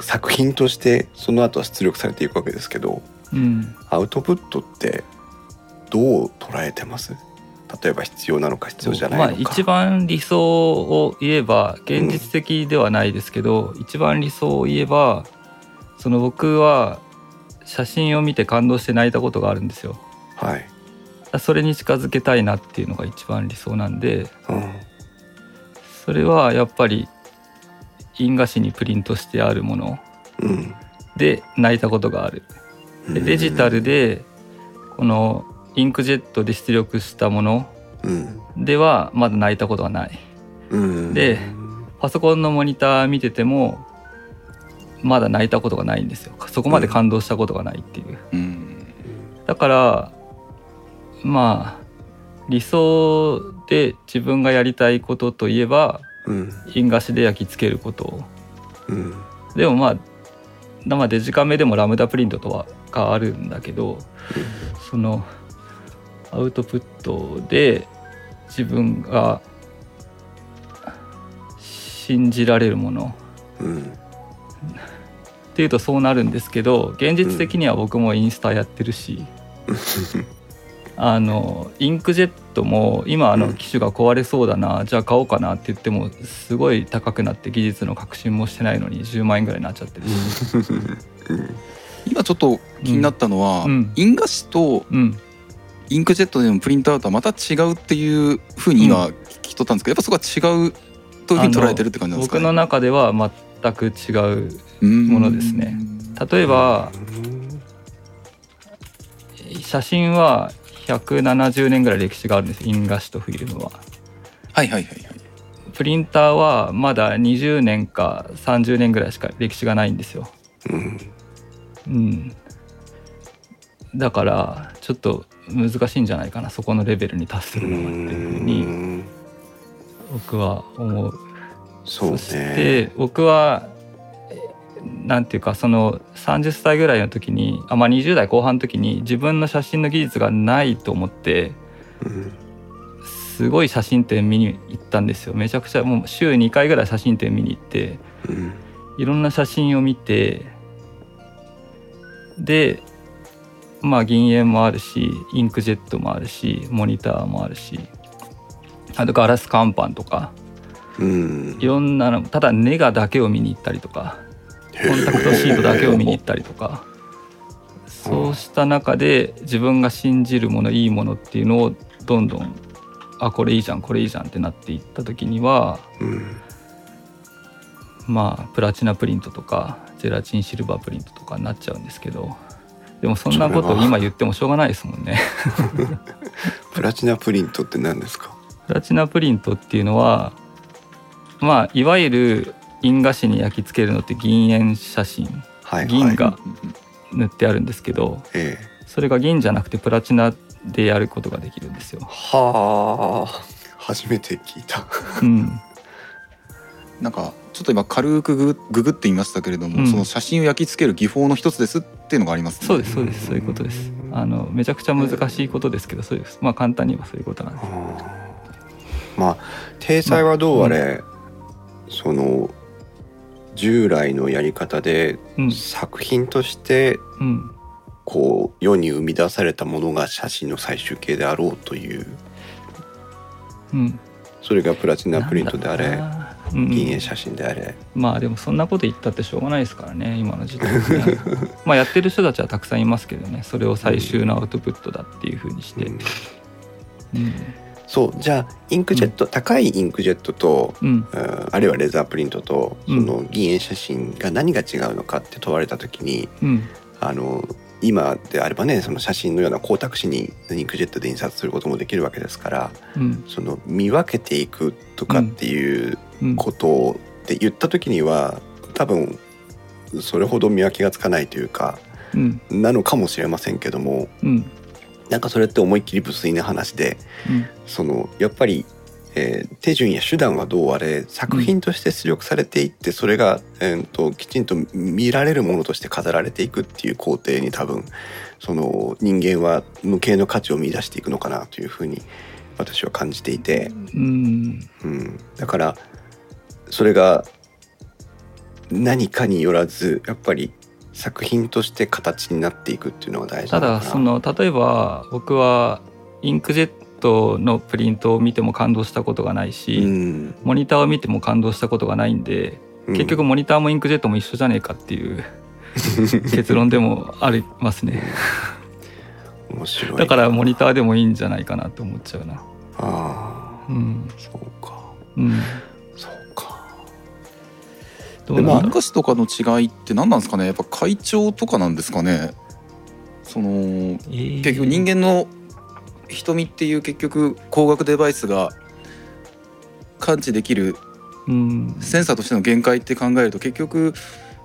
作品としてその後は出力されていくわけですけどうん。アウトプットってどう捉えてます？例えば必要なのか必要じゃないのか、まあ、一番理想を言えば現実的ではないですけど、一番理想を言えばその僕は写真を見て感動して泣いたことがあるんですよ。はい、それに近づけたいなっていうのが一番理想なんでうんそれはやっぱり印画紙にプリントしてあるもの。うん、で泣いたことがある。でデジタルでこのインクジェットで出力したものうん。ではまだ泣いたことがない。うん。でパソコンのモニター見ててもまだ泣いたことがないんですよ。そこまで感動したことがないっていう。うん。だからまあ理想で自分がやりたいことといえばうん。印画紙で焼き付けること。をうん。でもまあまあデジカメでもラムダプリントとは変わるんだけどそのアウトプットで自分が信じられるもの。うん。っていうとそうなるんですけど現実的には僕もインスタやってるし、あのインクジェットも今あうん。の機種が壊れそうだな、じゃあ買おうかなって言ってもすごい高くなって技術の革新もしてないのに10万円ぐらいになっちゃってるし、今ちょっと気になったのは、うん。印画紙とうん、インクジェットでのプリントアウトはまた違うっていうふうに今聞き取ったんですけど、やっぱそこは違うというふうに捉えてるって感じなんですかね？僕の中では全く違うものですね。例えば写真は170年ぐらい歴史があるんです印画紙とフィルムは。はいはいはいはいプリンターはまだ20年か30年ぐらいしか歴史がないんですよ。うんうん。だからちょっと難しいんじゃないかなそこのレベルに達するのはっていうふうにん僕は思う。そうそしねて僕はえなんていうかその30歳ぐらいの時にあ、まあ、20代後半の時に自分の写真の技術がないと思ってうんすごい写真展見に行ったんですよ。めちゃくちゃもう週2回ぐらい写真展見に行ってうんいろんな写真を見てでまあ銀塩もあるしインクジェットもあるしモニターもあるしあとガラス乾板とかうん。いろんなのただネガだけを見に行ったりとかコンタクトシートだけを見に行ったりとか。そうした中で自分が信じるものいいものっていうのをどんどんあこれいいじゃんこれいいじゃんってなっていった時にはうん。まあプラチナプリントとかゼラチンシルバープリントとかになっちゃうんですけどでもそんなことを今言ってもしょうがないですもんね。プラチナプリントって何ですか？プラチナプリントっていうのはまあいわゆる印画紙に焼き付けるのって銀塩写真。はいはい。銀が塗ってあるんですけどええ。それが銀じゃなくてプラチナでやることができるんですよ。はあ。初めて聞いた。うん、なんかちょっと今軽くググググってみましたけれども、うん。その写真を焼き付ける技法の一つですっていうのがありますね。そうですそうですそういうことです。あのめちゃくちゃ難しいことですけどそうです。まあ簡単に言えばそういうことなんです。まあ体裁はどうあれ、その従来のやり方でうん。作品としてうん。こう世に生み出されたものが写真の最終形であろうという。うん。それがプラチナプリントであれ銀塩写真であれ、まあでもそんなこと言ったってしょうがないですからね今の時代 まあやってる人たちはたくさんいますけどねそれを最終のアウトプットだっていうふうにして、うん。うんそうじゃあインクジェット、高いインクジェットと、うん。うんあるいはレザープリントとそうん。の銀塩写真が何が違うのかって問われた時にうん。あの今であればねその写真のような光沢紙にインクジェットで印刷することもできるわけですからうん。その見分けていくとかっていううんことで言った時には多分それほど見分けがつかないというかうん。なのかもしれませんけどもうんなんかそれって思いっきり無粋な話でうん。そのやっぱりえー手順や手段はどうあれ作品として出力されていって、それが、えー、ときちんと見られるものとして飾られていくっていう工程に多分その人間は無形の価値を見出していくのかなというふうに私は感じていて、うん。うん、だからそれが何かによらずやっぱり作品として形になっていくっていうのが大事ただその例えば僕はインクジェットのプリントを見ても感動したことがないし、うん。モニターを見ても感動したことがないんで、うん。結局モニターもインクジェットも一緒じゃねえかっていう 結論でもありますね。面白い。だからモニターでもいいんじゃないかなって思っちゃうな。ああ。うん。そうか。うんでもどうなんだろ漫画誌とかの違いって何なんですかね？やっぱ会長とかなんですかね？そのう、えー。結局人間の瞳っていう結局光学デバイスが感知できるうん。センサーとしての限界って考えると結局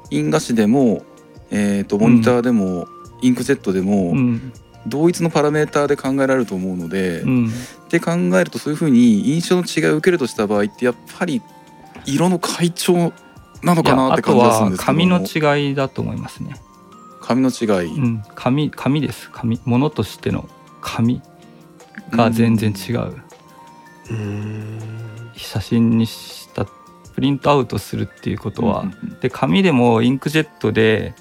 印画紙でも、えー、とモニターでも、インクジェットでも、うん。同一のパラメーターで考えられると思うので、っうん。て考えるとそういうふうに印象の違いを受けるとした場合ってやっぱり色の階調なのかなってあとは感じがするんですけど紙のも違いだと思いますね。紙の違い、うん。紙紙です。紙。物としての紙が全然違う、うん。写真にしたプリントアウトするっていうことは、うんで紙でもインクジェットで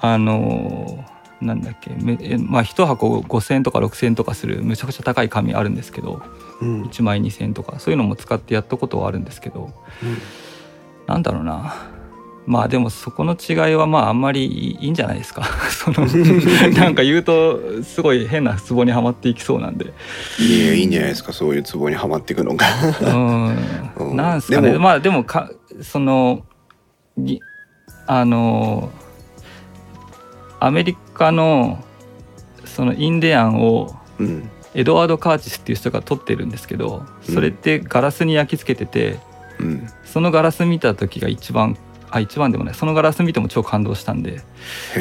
あのなんだっけめえまあ1箱5,000円とか6,000円とかするむちゃくちゃ高い紙あるんですけど。うん。1枚2,000円とかそういうのも使ってやったことはあるんですけどなんだろうな。まあでもそこの違いはまああんまりいいんじゃないですか。その なんか言うとすごい変なツボにはまっていきそうなんで。いやいいんじゃないですか。そういうツボにはまっていくのが。う うん。んなんすかね。まあでもかそのぎあのアメリカのそのインディアンをうん。エドワード・カーチスっていう人が撮ってるんですけどそれってガラスに焼き付けてて、うんそのガラス見た時が一番あ一番でもない。そのガラス見ても超感動したんで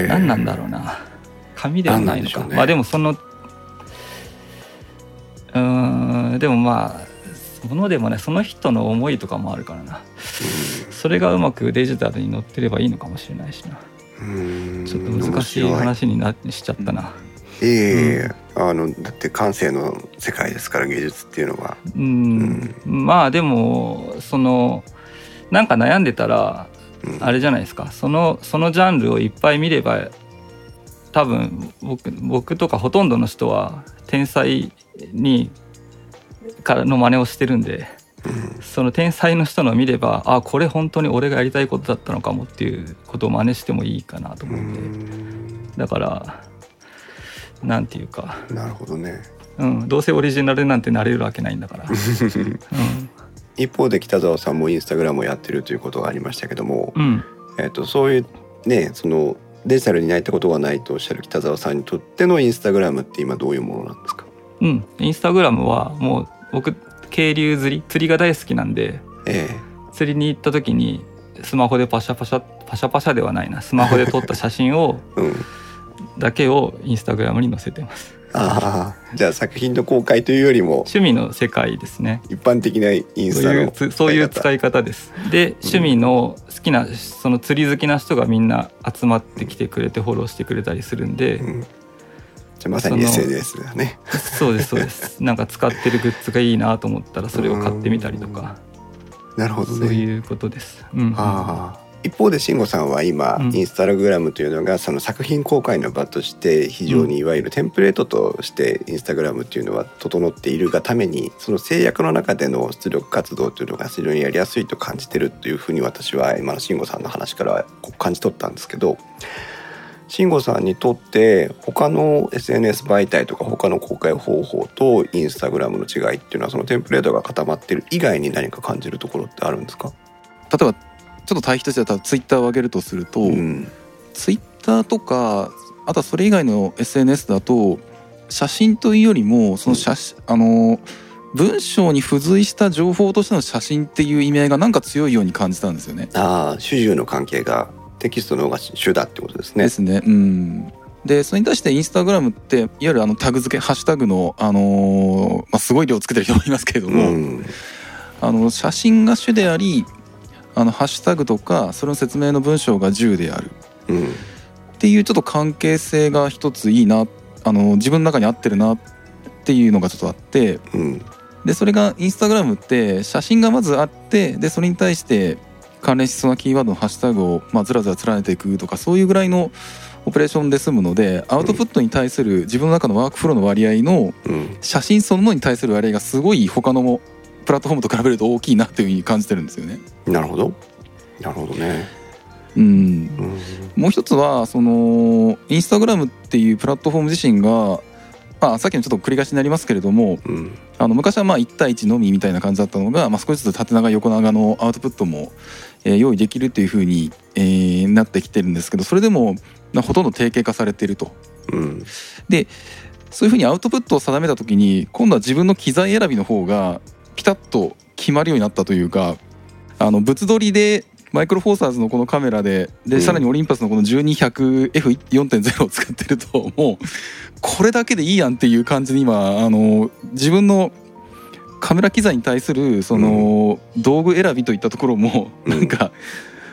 何なんだろうな。紙ではないのか、ね。まあでもそのうーんでもまあものでもねその人の思いとかもあるからな。それがうまくデジタルに載ってればいいのかもしれないしな。うん。ちょっと難しい話になしちゃったなええあのだって感性の世界ですから芸術っていうのは。うん、まあでもそのなんか悩んでたらうん。あれじゃないですか。そのそのジャンルをいっぱい見れば多分僕僕とかほとんどの人は天才にからの真似をしてるんでその天才の人のを見ればあこれ本当に俺がやりたいことだったのかもっていうことを真似してもいいかなとう思ってん。だからなんていうか、なるほどね。うん、どうせオリジナルなんてなれるわけないんだから、うん。一方で北澤さんもインスタグラムをやってるということがありましたけども、うん、えっとそういうねそのデジタルに泣いたことがないとおっしゃる北澤さんにとってのインスタグラムって今どういうものなんですか？うん、インスタグラムはもう僕渓流釣り釣りが大好きなんでえ釣りに行った時にスマホでパシャパシャパシャパシャではないな。スマホで撮った写真をえうんだけをインスタグラムに載せてます。ああじゃあ作品の公開というよりも趣味の世界ですね。一般的なインスタのそういうつそういう使い方。です。で趣味の好きなその釣り好きな人がみんな集まってきてくれてフォローしてくれたりするんでうん、じゃあまさに SNS だね。そうですそうです。なんか使ってるグッズがいいなと思ったらそれを買ってみたりとか。なるほどそうねいうことです、うん、ああ一方で慎吾さんは今、うん。インスタグラムというのがその作品公開の場として非常にいわゆるテンプレートとしてインスタグラムっていうのは整っているがためにその制約の中での出力活動というのが非常にやりやすいと感じてるというふうに私は今の慎吾さんの話から感じ取ったんですけど慎吾さんにとって他の SNS 媒体とか他の公開方法とインスタグラムの違いっていうのはそのテンプレートが固まってる以外に何か感じるところってあるんですか、例えばちょっと対比としてはツイッターを上げるとすると、うんツイッターとかあとはそれ以外の SNS だと写真というよりもその写真、あの文章に付随した情報としての写真っていう意味合いがなんか強いように感じたんですよね。ああ主従の関係がテキストの方が主だってことですねで。すね。うん。でそれに対してインスタグラムっていわゆるあのタグ付けハッシュタグの、あのーまあ、すごい量つけてる人もいますけれどうも、んあの写真が主でありあのハッシュタグとかそれの説明の文章が10である。うん。っていうちょっと関係性が一ついいなあの自分の中に合ってるなっていうのがちょっとあって。うん。でそれがインスタグラムって写真がまずあってでそれに対して関連しそうなキーワードのハッシュタグを、まあ、ずらずら連ねていくとかそういうぐらいのオペレーションで済むのでアウトプットに対する自分の中のワークフローの割合のうん。写真そのものに対する割合がすごい他のプラットフォームと比べると大きいなっていうふうに感じてるんですよね。なるほど。なるほどね。うん。うん。もう一つはそのインスタグラムっていうプラットフォーム自身が、まあ、さっきのちょっと繰り返しになりますけれどもうん。あの昔はまあ1対1のみみたいな感じだったのが、まあ、少しずつ縦長横長のアウトプットも、えー用意できるっていうふうに、えーなってきてるんですけどそれでもまあほとんど定型化されていると。うん。そういうふうにアウトプットを定めた時に今度は自分の機材選びの方がピタッと決まるようになったというかあの物撮りでマイクロフォーサーズのこのカメラででうん。さらにオリンパスのこの 1200F4.0 を使ってるともうこれだけでいいやんっていう感じに今あの自分のカメラ機材に対するその道具選びといったところもうん。なんか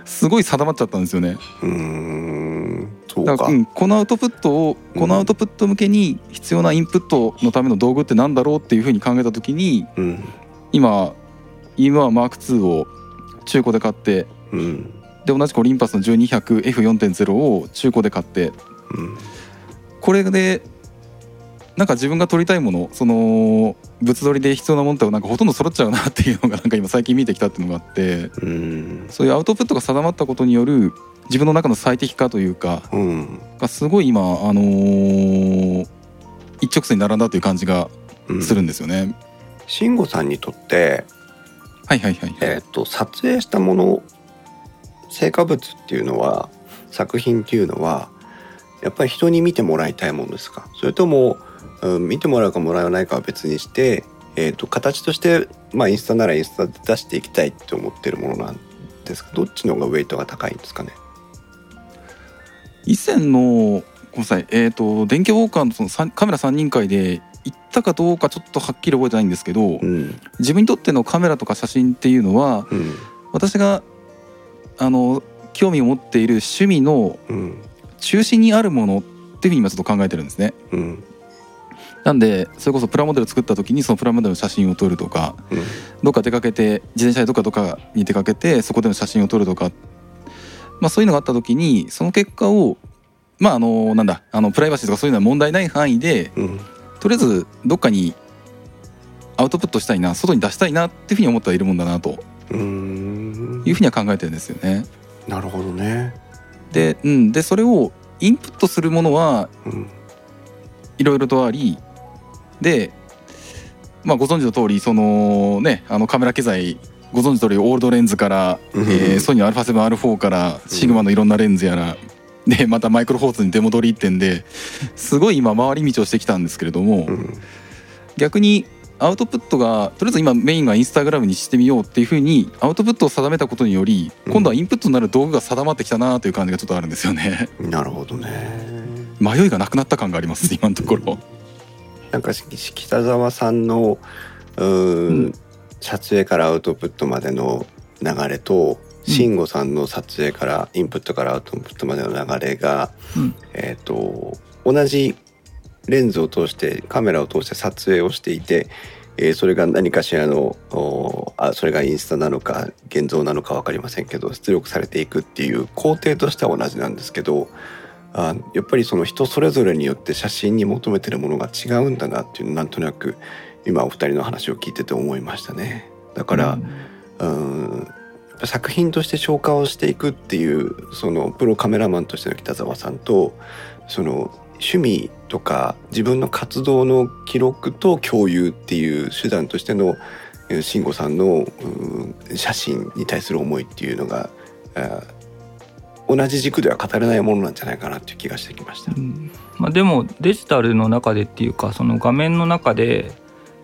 すごい定まっちゃったんですよね。うーんそうか。うん、このアウトプットをこのアウトプット向けに必要なインプットのための道具ってなんだろうっていうふうに考えた時にうん今 EM1M2 を中古で買ってうん。で同じくオリンパスの 1200F4.0 を中古で買ってうんこれでなんか自分が撮りたいものその物撮りで必要なものってなんかほとんど揃っちゃうなっていうのが なんか今最近見てきたっていうのがあってうん。そういうアウトプットが定まったことによる自分の中の最適化というかうん。がすごい今あのー一直線に並んだという感じがうんするんですよね。慎吾さんにとって、はいはいはい。えー、と撮影したもの成果物っていうのは作品っていうのはやっぱり人に見てもらいたいものですか？それとも、うん、見てもらうかもらわないかは別にして、えー、と形として、まあ、インスタならインスタで出していきたいって思ってるものなんですか？どっちの方がウェイトが高いんですかね？以前のごめんなさい。えっ、と電気ウォーカーのそのカメラ3人会で行ったかどうかちょっとはっきり覚えてないんですけど、うん自分にとってのカメラとか写真っていうのはうん私があの興味を持っている趣味の中心にあるものっていうふうに今ちょっと考えてるんですね。うんなんでそれこそプラモデル作った時にそのプラモデルの写真を撮るとかうんどっか出かけて自転車でどっかどっかに出かけてそこでの写真を撮るとか、まあ、そういうのがあった時にその結果をまああのなんだあのプライバシーとかそういうのは問題ない範囲でうんとりあえずどっかにアウトプットしたいな外に出したいなっていうふうに思ってはいるもんだなと。うーん。いうふうには考えてるんですよね。なるほどね。で,、うん、でそれをインプットするものはうん。いろいろとありで、まあ、ご存知の通りそのねあのカメラ機材ご存知の通りオールドレンズから、うん。えーソニー α7R4 からシグマのいろんなレンズやら、でまたマイクロフォーツに出戻り一点ですごい今回り道をしてきたんですけれども、うん。逆にアウトプットがとりあえず今メインがインスタグラムにしてみようっていうふうにアウトプットを定めたことによりうん。今度はインプットになる道具が定まってきたなという感じがちょっとあるんですよね。なるほどね。迷いがなくなった感があります今のところ。なんかし北沢さんのうーん、うん。撮影からアウトプットまでの流れとうん慎吾さんの撮影からインプットからアウトプットまでの流れが、うんえっ、と同じレンズを通してカメラを通して撮影をしていて、えーそれが何かしらのおあそれがインスタなのか現像なのか分かりませんけど出力されていくっていう工程としては同じなんですけどあやっぱりその人それぞれによって写真に求めてるものが違うんだなっていうのなんとなく今お二人の話を聞いてて思いましたね。だから、うん作品として消化をしていくっていうそのプロカメラマンとしての北沢さんとその趣味とか自分の活動の記録と共有っていう手段としてのえー慎吾さんのうん写真に対する思いっていうのが同じ軸では語れないものなんじゃないかなっていう気がしてきました。まあ、でもデジタルの中でっていうかその画面の中で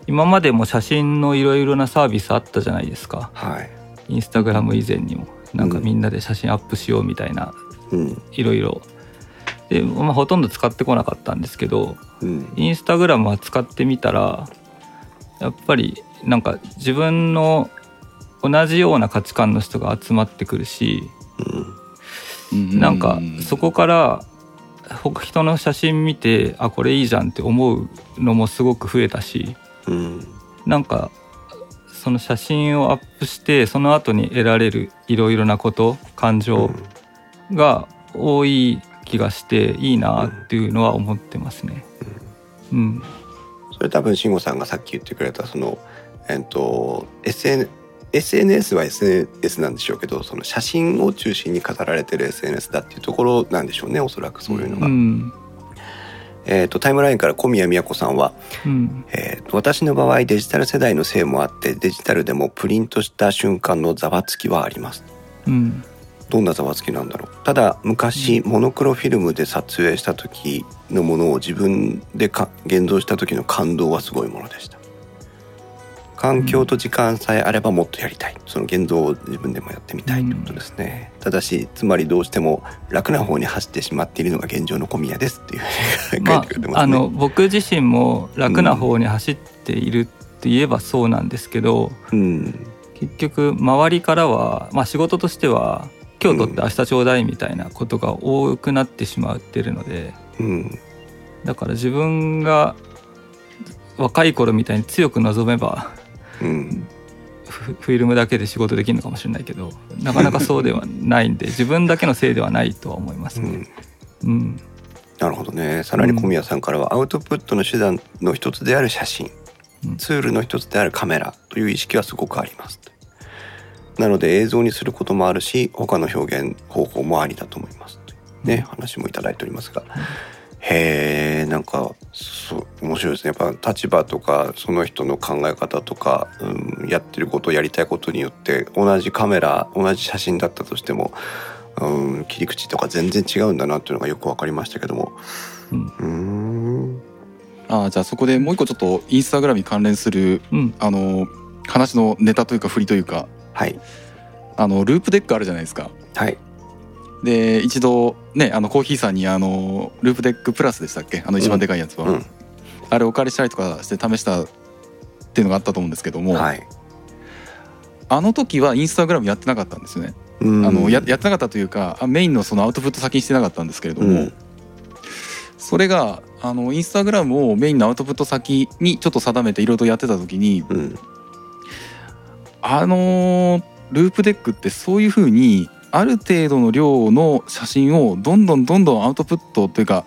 今までも写真のいろいろなサービスあったじゃないですか。はい、インスタグラム以前にもなんかみんなで写真アップしようみたいなうん。いろいろ。で、まあ、ほとんど使ってこなかったんですけどうん。インスタグラムは使ってみたらやっぱりなんか自分の同じような価値観の人が集まってくるしなんかそこから他人の写真見てあこれいいじゃんって思うのもすごく増えたしうん。なんかその写真をアップしてその後に得られるいろいろなこと感情が多い気がしていいなっていうのは思ってますね。うん、それ多分慎吾さんがさっき言ってくれたそのえっと SN SNS は SNS なんでしょうけどその写真を中心に飾られてる SNS だっていうところなんでしょうねおそらくそういうのが。うんえっとタイムラインから小宮宮子さんは、うん。えーと私の場合デジタル世代のせいもあってデジタルでもプリントした瞬間のざわつきはあります。うん。どんなざわつきなんだろう。ただ昔モノクロフィルムで撮影した時のものを自分でか現像した時の感動はすごいものでした。環境と時間さえあればもっとやりたい。その現像を自分でもやってみたいということですね、ただしつまりどうしても楽な方に走ってしまっているのが現状の小宮ですっていうふうに書いまてくれてますね、ああの僕自身も楽な方に走っているって言えばそうなんですけど、うん。結局周りからは、まあ、仕事としては今日取って明日ちょうだいみたいなことが多くなってしまってるのでうん。だから自分が若い頃みたいに強く望めばうんフフィルムだけで仕事できるのかもしれないけどなかなかそうではないんで 自分だけのせいではないとは思いますね。うん。うん。なるほどね。さらに小宮さんからはアウトプットの手段の一つである写真。うん。ツールの一つであるカメラという意識はすごくありますなので映像にすることもあるし他の表現方法もありだと思いますね話もいただいておりますがへえんかそう面白いですね。やっぱ立場とかその人の考え方とか、うん、やってることやりたいことによって同じカメラ同じ写真だったとしても、うん、切り口とか全然違うんだなっていうのがよく分かりましたけども。うん。うあーじゃあそこでもう一個ちょっとインスタグラムに関連するうん。あの話のネタというか振りというか。はい。あのループデックあるじゃないですか。はいで一度ねあのコーヒーさんにあのループデックプラスでしたっけ？あの一番でかいやつは、うん。あれお借りしたりとかして試したっていうのがあったと思うんですけども、はい。あの時はインスタグラムやってなかったんですよね。うん。あのややってなかったというかあメインのそのアウトプット先にしてなかったんですけれども、うん。それがあのインスタグラムをメインのアウトプット先にちょっと定めていろいろとやってた時にうん。あのーループデックってそういうふうにある程度の量の写真をどんどんどんどんアウトプットというか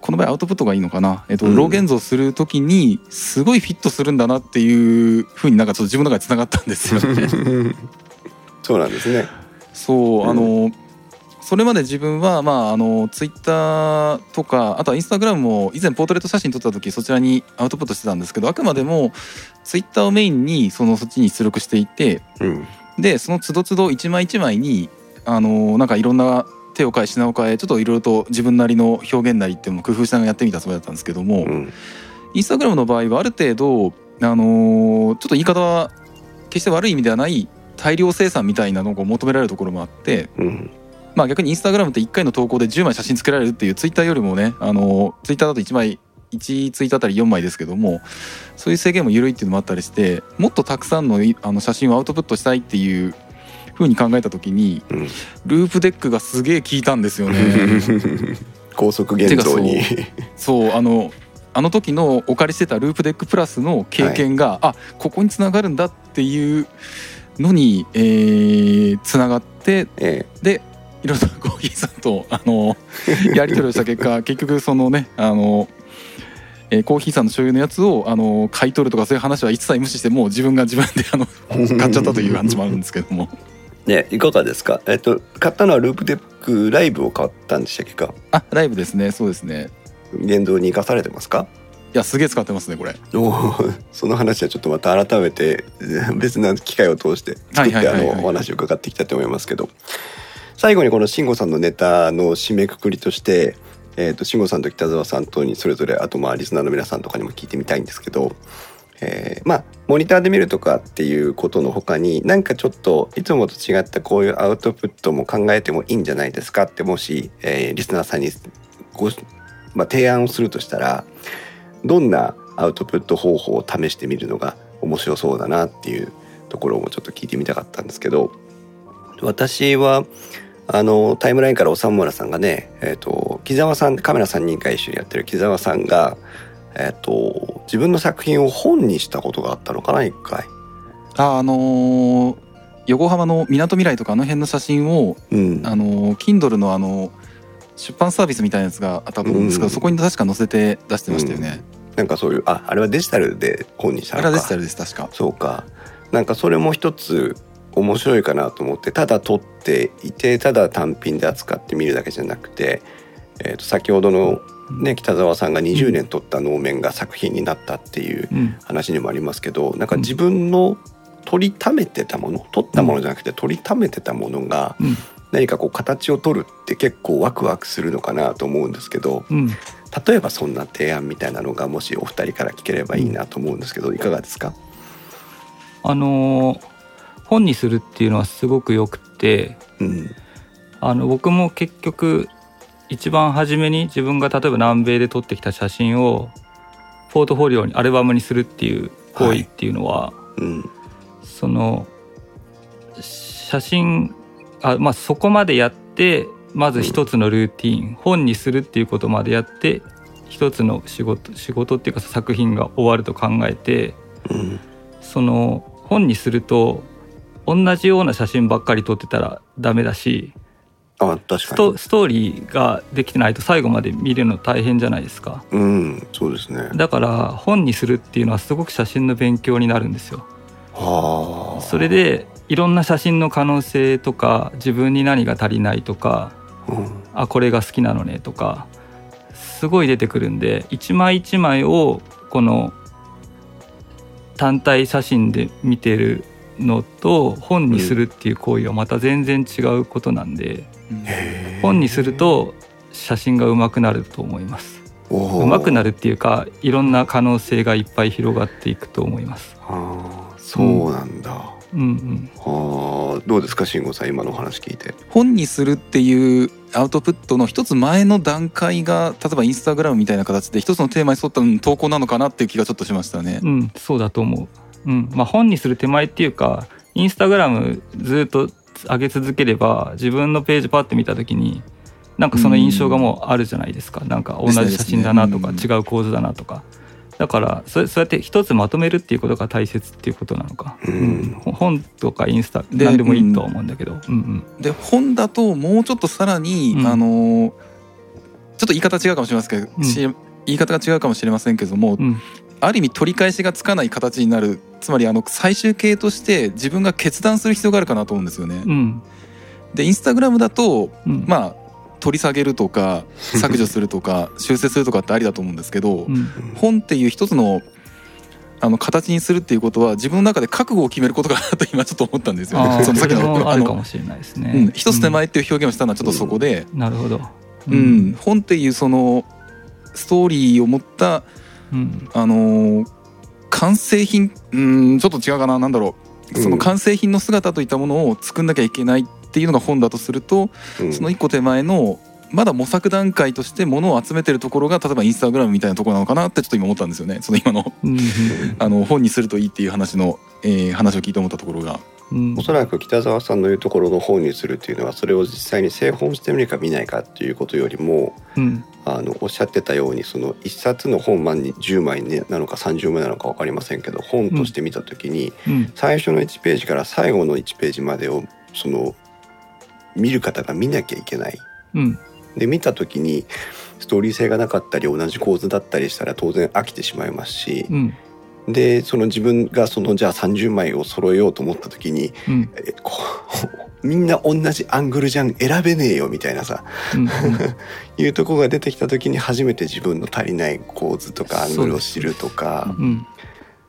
この場合アウトプットがいいのかな、えっとうんロー現像する時にすごいフィットするんだなっていうふうになんかちょっと自分の中でつながったんですよね。そうなんですね。そうあのそれまで自分はまああのツイッターとかあとはインスタグラムも以前ポートレート写真撮った時そちらにアウトプットしてたんですけどあくまでもツイッターをメインにそのそっちに出力していてうんでその都度都度一枚一枚にあのなんかいろんな手を変え品を変えちょっといろいろと自分なりの表現なりっていうのを工夫しながらやってみたつもりだったんですけども、うん。インスタグラムの場合はある程度あのちょっと言い方は決して悪い意味ではない大量生産みたいなのを求められるところもあってうん。まあ逆にインスタグラムって1回の投稿で10枚写真つけられるっていうツイッターよりもねあのツイッターだと1枚1ツイートあたり4枚ですけどもそういう制限も緩いっていうのもあったりしてもっとたくさんのいあの写真をアウトプットしたいっていう風に考えた時にうん。ループデックがすげえ効いたんですよね。高速現像に。そう。あのあの時のお借りしてたループデックプラスの経験が、あここにつながるんだっていうのに、えー、つながってえでいろいろとコーヒーさんとあの やり取りをした結果結局そのねあの、えーコーヒーさんの所有のやつをあの買い取るとかそういう話は一切無視してもう自分が自分であのえ買っちゃったという話もあるんですけども。ねいかがですか？えっと買ったのはループデックライブを買ったんでしたっけか？あライブですね。そうですね。現像に生かされてますか？いやすげえ使ってますねこれ。その話はちょっとまた改めて 別な機会を通して作ってお話を伺っていきたいと思いますけど。最後にこの慎吾さんのネタの締めくくりとしてえー、と慎吾さんと北澤さんとにそれぞれあとまあリスナーの皆さんとかにも聞いてみたいんですけど、えーまあモニターで見るとかっていうことの他になんかちょっといつもと違ったこういうアウトプットも考えてもいいんじゃないですかってもし、えーリスナーさんにご、まあ、提案をするとしたらどんなアウトプット方法を試してみるのが面白そうだなっていうところもちょっと聞いてみたかったんですけど私はあのタイムラインから長村さんがね、えーと、木澤さんカメラ3人会一緒にやってる木澤さんが、えーと、自分の作品を本にしたことがあったのかな一回。ああのー、横浜のみなとみらいとかあの辺の写真を、うん、あの Kindle のあの出版サービスみたいなやつがあったと思うんですけど、うん、そこに確か載せて出してましたよね。うん、なんかそういうああれはデジタルで本にしたのか。あれはデジタルです確か。そうか。なんかそれも一つ面白いかなと思ってただ撮っていてただ単品で扱ってみるだけじゃなくて、えー、と先ほどの、ね、北澤さんが20年撮った能面が作品になったっていう話にもありますけど、うん、なん。か自分の撮りためてたもの撮ったものじゃなくて撮りためてたものが何かこう形を取るって結構ワクワクするのかなと思うんですけど、うん、例えばそんな提案みたいなのがもしお二人から聞ければいいなと思うんですけどいかがですか？あのー本にするっていうのはすごくよくて、うん、あの僕も結局一番初めに自分が例えば南米で撮ってきた写真をポートフォリオにアルバムにするっていう行為っていうのは、はいうん、その写真あ、まあ、そこまでやってまず一つのルーティン、うん、本にするっていうことまでやって一つの仕事仕事っていうか作品が終わると考えて、うん、その本にすると同じような写真ばっかり撮ってたらダメだしあ確かに。ストストーリーができてないと最後まで見るの大変じゃないですか。うんそうですね。だから本にするっていうのはすごく写真の勉強になるんですよ。はあ。それでいろんな写真の可能性とか自分に何が足りないとか、うん、あこれが好きなのねとかすごい出てくるんで一枚一枚をこの単体写真で見てるのと本にするっていう行為はまた全然違うことなんで、本にすると写真が上手くなると思います。上手くなるっていうかいろんな可能性がいっぱい広がっていくと思います。あそうなんだ、うん。うん、はあどうですか慎吾さん今の話聞いて。本にするっていうアウトプットの一つ前の段階が例えばインスタグラムみたいな形で一つのテーマに沿った投稿なのかなっていう気がちょっとしましたね。うんそうだと思ううん。まあ、本にする手前っていうかインスタグラムずっと上げ続ければ自分のページパッて見た時になんかその印象がもうあるじゃないですか、うん、なんか同じ写真だなとか、違う構図だなとか。だからそそうやって一つまとめるっていうことが大切っていうことなのか、うん、本とかインスタ何でもいいと思うんだけど、うんうん。で本だともうちょっとさらに、あのちょっと言い方違うかもしれませんけど、言い方が違うかもしれませんけども、ある意味取り返しがつかない形になる。つまりあの最終形として自分が決断する必要があるかなと思うんですよね。うん、でインスタグラムだと、うん、まあ取り下げるとか削除するとか修正するとかってありだと思うんですけど、うん、本っていう一つのあの形にするっていうことは自分の中で覚悟を決めることかなと今ちょっと思ったんですよ。ね。その先のあるかもしれないですね。うん、一つ手前っていう表現をしたのはちょっとそこで、なるほど。うん、本っていうそのストーリーを持ったうん、あのー、完成品うんちょっと違うかな。何だろう。その完成品の姿といったものを作んなきゃいけないっていうのが本だとすると、うん、その一個手前のまだ模索段階としてものを集めてるところが例えばインスタグラムみたいなところなのかなってちょっと今思ったんですよね。その今のあの本にするといいっていう話の、えー、話を聞いて思ったところが。うん、おそらく北澤さんの言うところの本にするっていうのはそれを実際に製本してみるか見ないかっていうことよりも、うん、あのおっしゃってたようにその1冊の本万に10枚なのか30枚なのか分かりませんけど本として見た時に、最初の1ページから最後の1ページまでをその見る方が見なきゃいけない。うん、で見た時にストーリー性がなかったり同じ構図だったりしたら当然飽きてしまいますし、うん、でその自分がそのじゃあ30枚を揃えようと思った時に、うん、えこう みんな同じアングルじゃん選べねえよみたいなさ、うん、いうとこが出てきた時に初めて自分の足りない構図とかアングルを知るとか。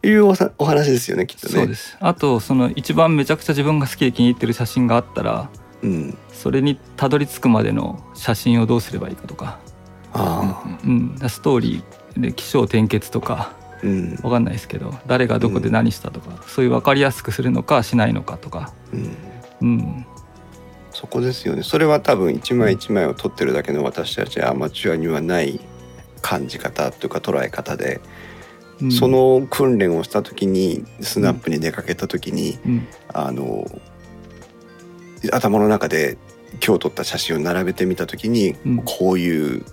いうおお話ですよねきっとね。そうです。あとその一番めちゃくちゃ自分が好きで気に入ってる写真があったら、うん、それにたどり着くまでの写真をどうすればいいかとか。あ、うん、ストーリーで起承転結とかうん、分かんないですけど誰がどこで何したとか、うん、そういう分かりやすくするのかしないのかとか、うん、うん、そこですよね。それは多分一枚一枚を撮ってるだけの私たちアマチュアにはない感じ方というか捉え方で、うん。そ、の訓練をした時にスナップに出かけた時に、うん。あの頭の中で今日撮った写真を並べてみた時に、うん。こういう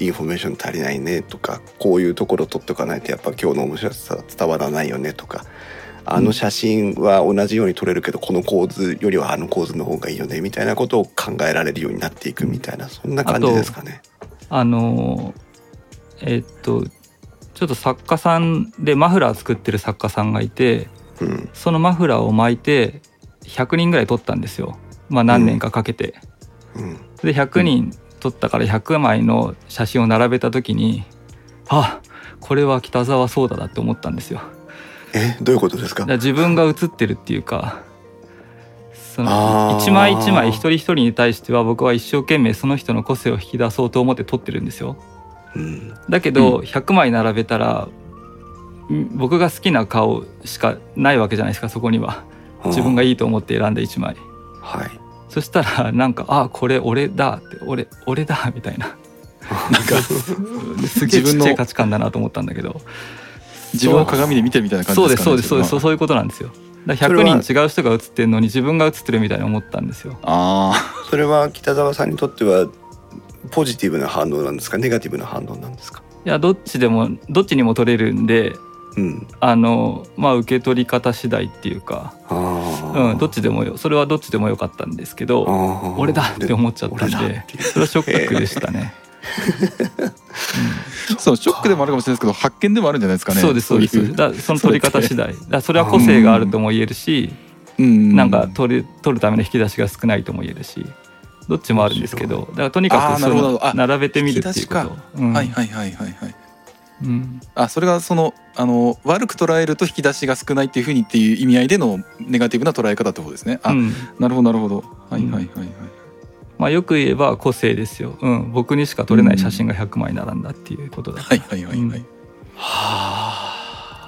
インフォメーション足りないねとかこういうところ撮っておかないとやっぱ今日の面白さ伝わらないよねとかあの写真は同じように撮れるけどこの構図よりはあの構図の方がいいよねみたいなことを考えられるようになっていくみたいなそんな感じですかね。あのえっとちょっと作家さんでマフラー作ってる作家さんがいてうん。そのマフラーを巻いて100人ぐらい撮ったんですよ。まあ何年かかけて、うん。で100人撮ったから100枚の写真を並べた時にあこれは北沢そうだなって思ったんですよ。えどういうことですか？自分が写ってるっていうかその一枚一枚一人一人に対しては僕は一生懸命その人の個性を引き出そうと思って撮ってるんですよ。うん。だけど100枚並べたらん僕が好きな顔しかないわけじゃないですかそこには。自分がいいと思って選んだ1枚。はいそしたらなんかあこれ俺だって俺俺だみたいな。なんかすげえちっちゃい価値観だなと思ったんだけど。自分を鏡で見てるみたいな感じそうでかねですすそうですそうです。そうそういうことなんですよ。だから100人違う人が写ってるのに自分が写ってるみたいに思ったんですよ。あそれは北沢さんにとってはポジティブな反応なんですか？ネガティブな反応なんですか？いやどっちでもどっちにも取れるんでうん。あのまあ受け取り方次第っていうかあうんどっちでもよそれはどっちでもよかったんですけどあ俺だって思っちゃったんでそれはショックでしたね。あそうショックでもあるかもしれないですけど発見でもあるんじゃないですかね。そうですそうです。いだその取り方次第。だそれは個性があるとも言えるしうん。なんか取る取るための引き出しが少ないとも言えるしどっちもあるんですけどだからとにかくそ並べてみるっていうこと。うん。はいはいはいはいはいうん。あそれがそのあの悪く捉えると引き出しが少ないっていうふうにっていう意味合いでのネガティブな捉え方ってことですね。あ、うん。なるほどなるほど。はいはいはいはい、まあよく言えば個性ですよ、うん、僕にしか撮れない写真が100枚並んだっていうことだ、はいはいはいはい、うん。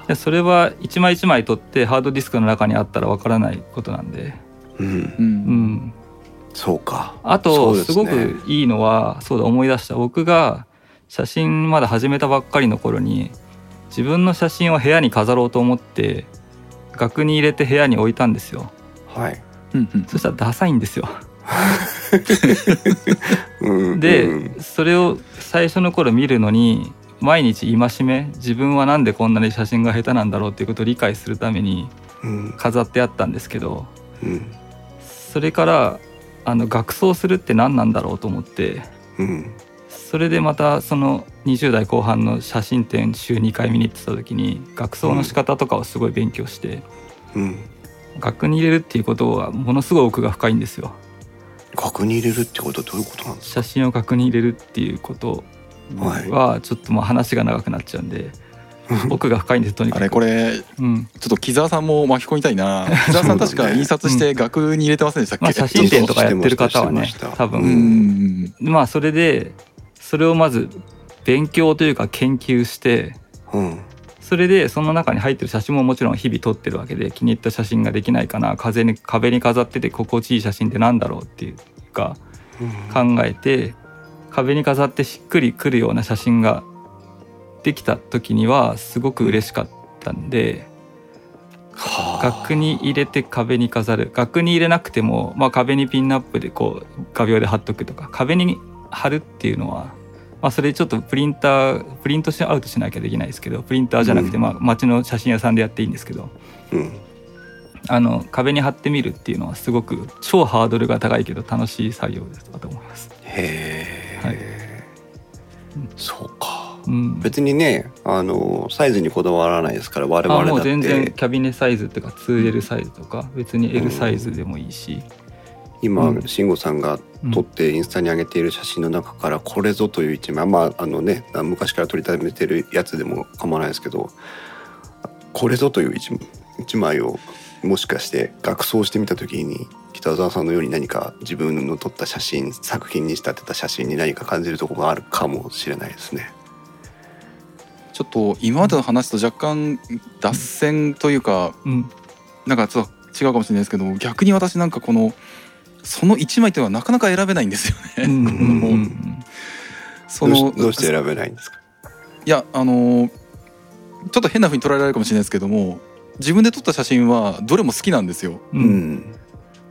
でそれは一枚一枚撮ってハードディスクの中にあったらわからないことなんで、うん。うん。うん、そうか。あそとすごくいいのはそうだ思い出した。僕が写真まだ始めたばっかりの頃に自分の写真を部屋に飾ろうと思って額に入れて部屋に置いたんですよ。はい。うんうん。そしたらダサいんですよ。うんで、うん。それを最初の頃見るのに毎日戒め自分はなんでこんなに写真が下手なんだろうっていうことを理解するためにうん。飾ってあったんですけどうん。それからあの学装するって何なんだろうと思ってうんそれでまたその20代後半の写真展週2回見に行ってた時に学装の仕方とかをすごい勉強して、うん。額に入れるっていうことはものすごい奥が深いんですよ。額に入れるってことはどういうことなんですか？写真を額に入れるっていうことはい。はちょっとまあ話が長くなっちゃうんで奥が深いんですとにかく。あれこれちうん。ょっと木澤さんも巻き込みたいな。木澤さん確か印刷して額に入れてませんでしたっけ、まあ、写真展とかやってる方はね多う分、ん。まあそれでそれをまず勉強というか研究してうん。それでその中に入ってる写真ももちろん日々撮ってるわけで気に入った写真ができないかな風に壁に飾ってて心地いい写真ってなんだろうっていうか考えて壁に飾ってしっくりくるような写真ができた時にはすごく嬉しかったんではあ。額に入れて壁に飾る。額に入れなくても、まあ、壁にピンナップでこう画鋲で貼っとくとか壁に貼るっていうのは、まあ、それちょっとプリンタープリントしアウトしなきゃできないですけどプリンターじゃなくて、うん。まあ、街の写真屋さんでやっていいんですけどうん。あの壁に貼ってみるっていうのはすごく超ハードルが高いけど楽しい作業ですと思います。へえ、はい。そうか。うん。別にねあのサイズにこだわらないですから我々あもうだって全然キャビネサイズっていうか 2L サイズとか別に L サイズでもいいし、今、うん慎吾さんが撮ってインスタに上げている写真の中からこれぞという一枚まああのね昔から撮りためてるやつでも構わないですけどこれぞという一一枚をもしかして学装してみた時に北澤さんのように何か自分の撮った写真作品に仕立てた写真に何か感じるところがあるかもしれないですね。ちょっと今までの話と若干脱線というかうん。なんかちょっと違うかもしれないですけど逆に私なんかこのその1枚っていうのはなかなか選べないんですよね。うんうんうんもう そのどうしどうして選べないんですか？いやあのーちょっと変な風に捉えられるかもしれないですけども自分で撮った写真はどれも好きなんですよ。ううんん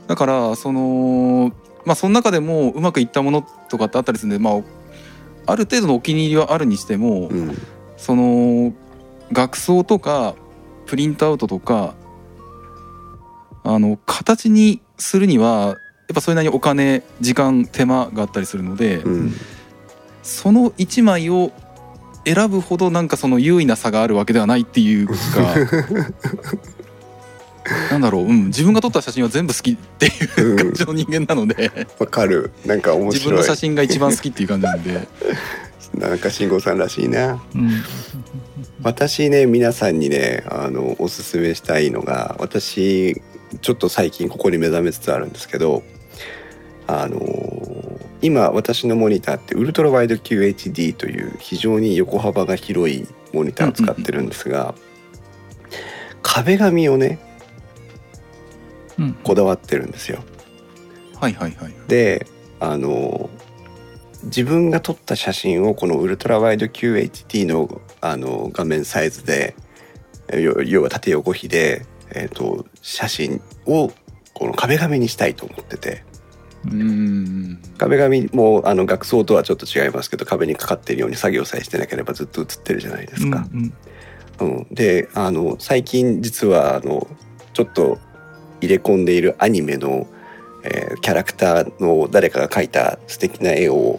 だからそのまあその中でもうまくいったものとかってあったりするんでまあある程度のお気に入りはあるにしても、うんその額装とかプリントアウトとかあの形にするにはやっぱそれなりにお金時間手間があったりするので、うん。その1枚を選ぶほどなんかその優位な差があるわけではないっていうか なんだろう、うん、自分が撮った写真は全部好きっていううん感じの人間なのでわかる。なんか面自分白いの写真が一番好きっていう感じなんで。なんか慎吾さんらしいな。うん。私ね皆さんにねあのおすすめしたいのが私ちょっと最近ここに目覚めつつあるんですけどあの今私のモニターってウルトラワイド QHD という非常に横幅が広いモニターを使ってるんですが、壁紙をねうん。こだわってるんですよ。はいはいはいであの自分が撮った写真をこのウルトラワイド QHD のあの画面サイズで要は縦横比で、えー、と写真をこの壁紙にしたいと思っててうーん。壁紙もあの額装とはちょっと違いますけど壁にかかってるように作業さえしてなければずっと写ってるじゃないですか。うんうん、であの最近実はあのちょっと入れ込んでいるアニメの、えーキャラクターの誰かが描いた素敵な絵を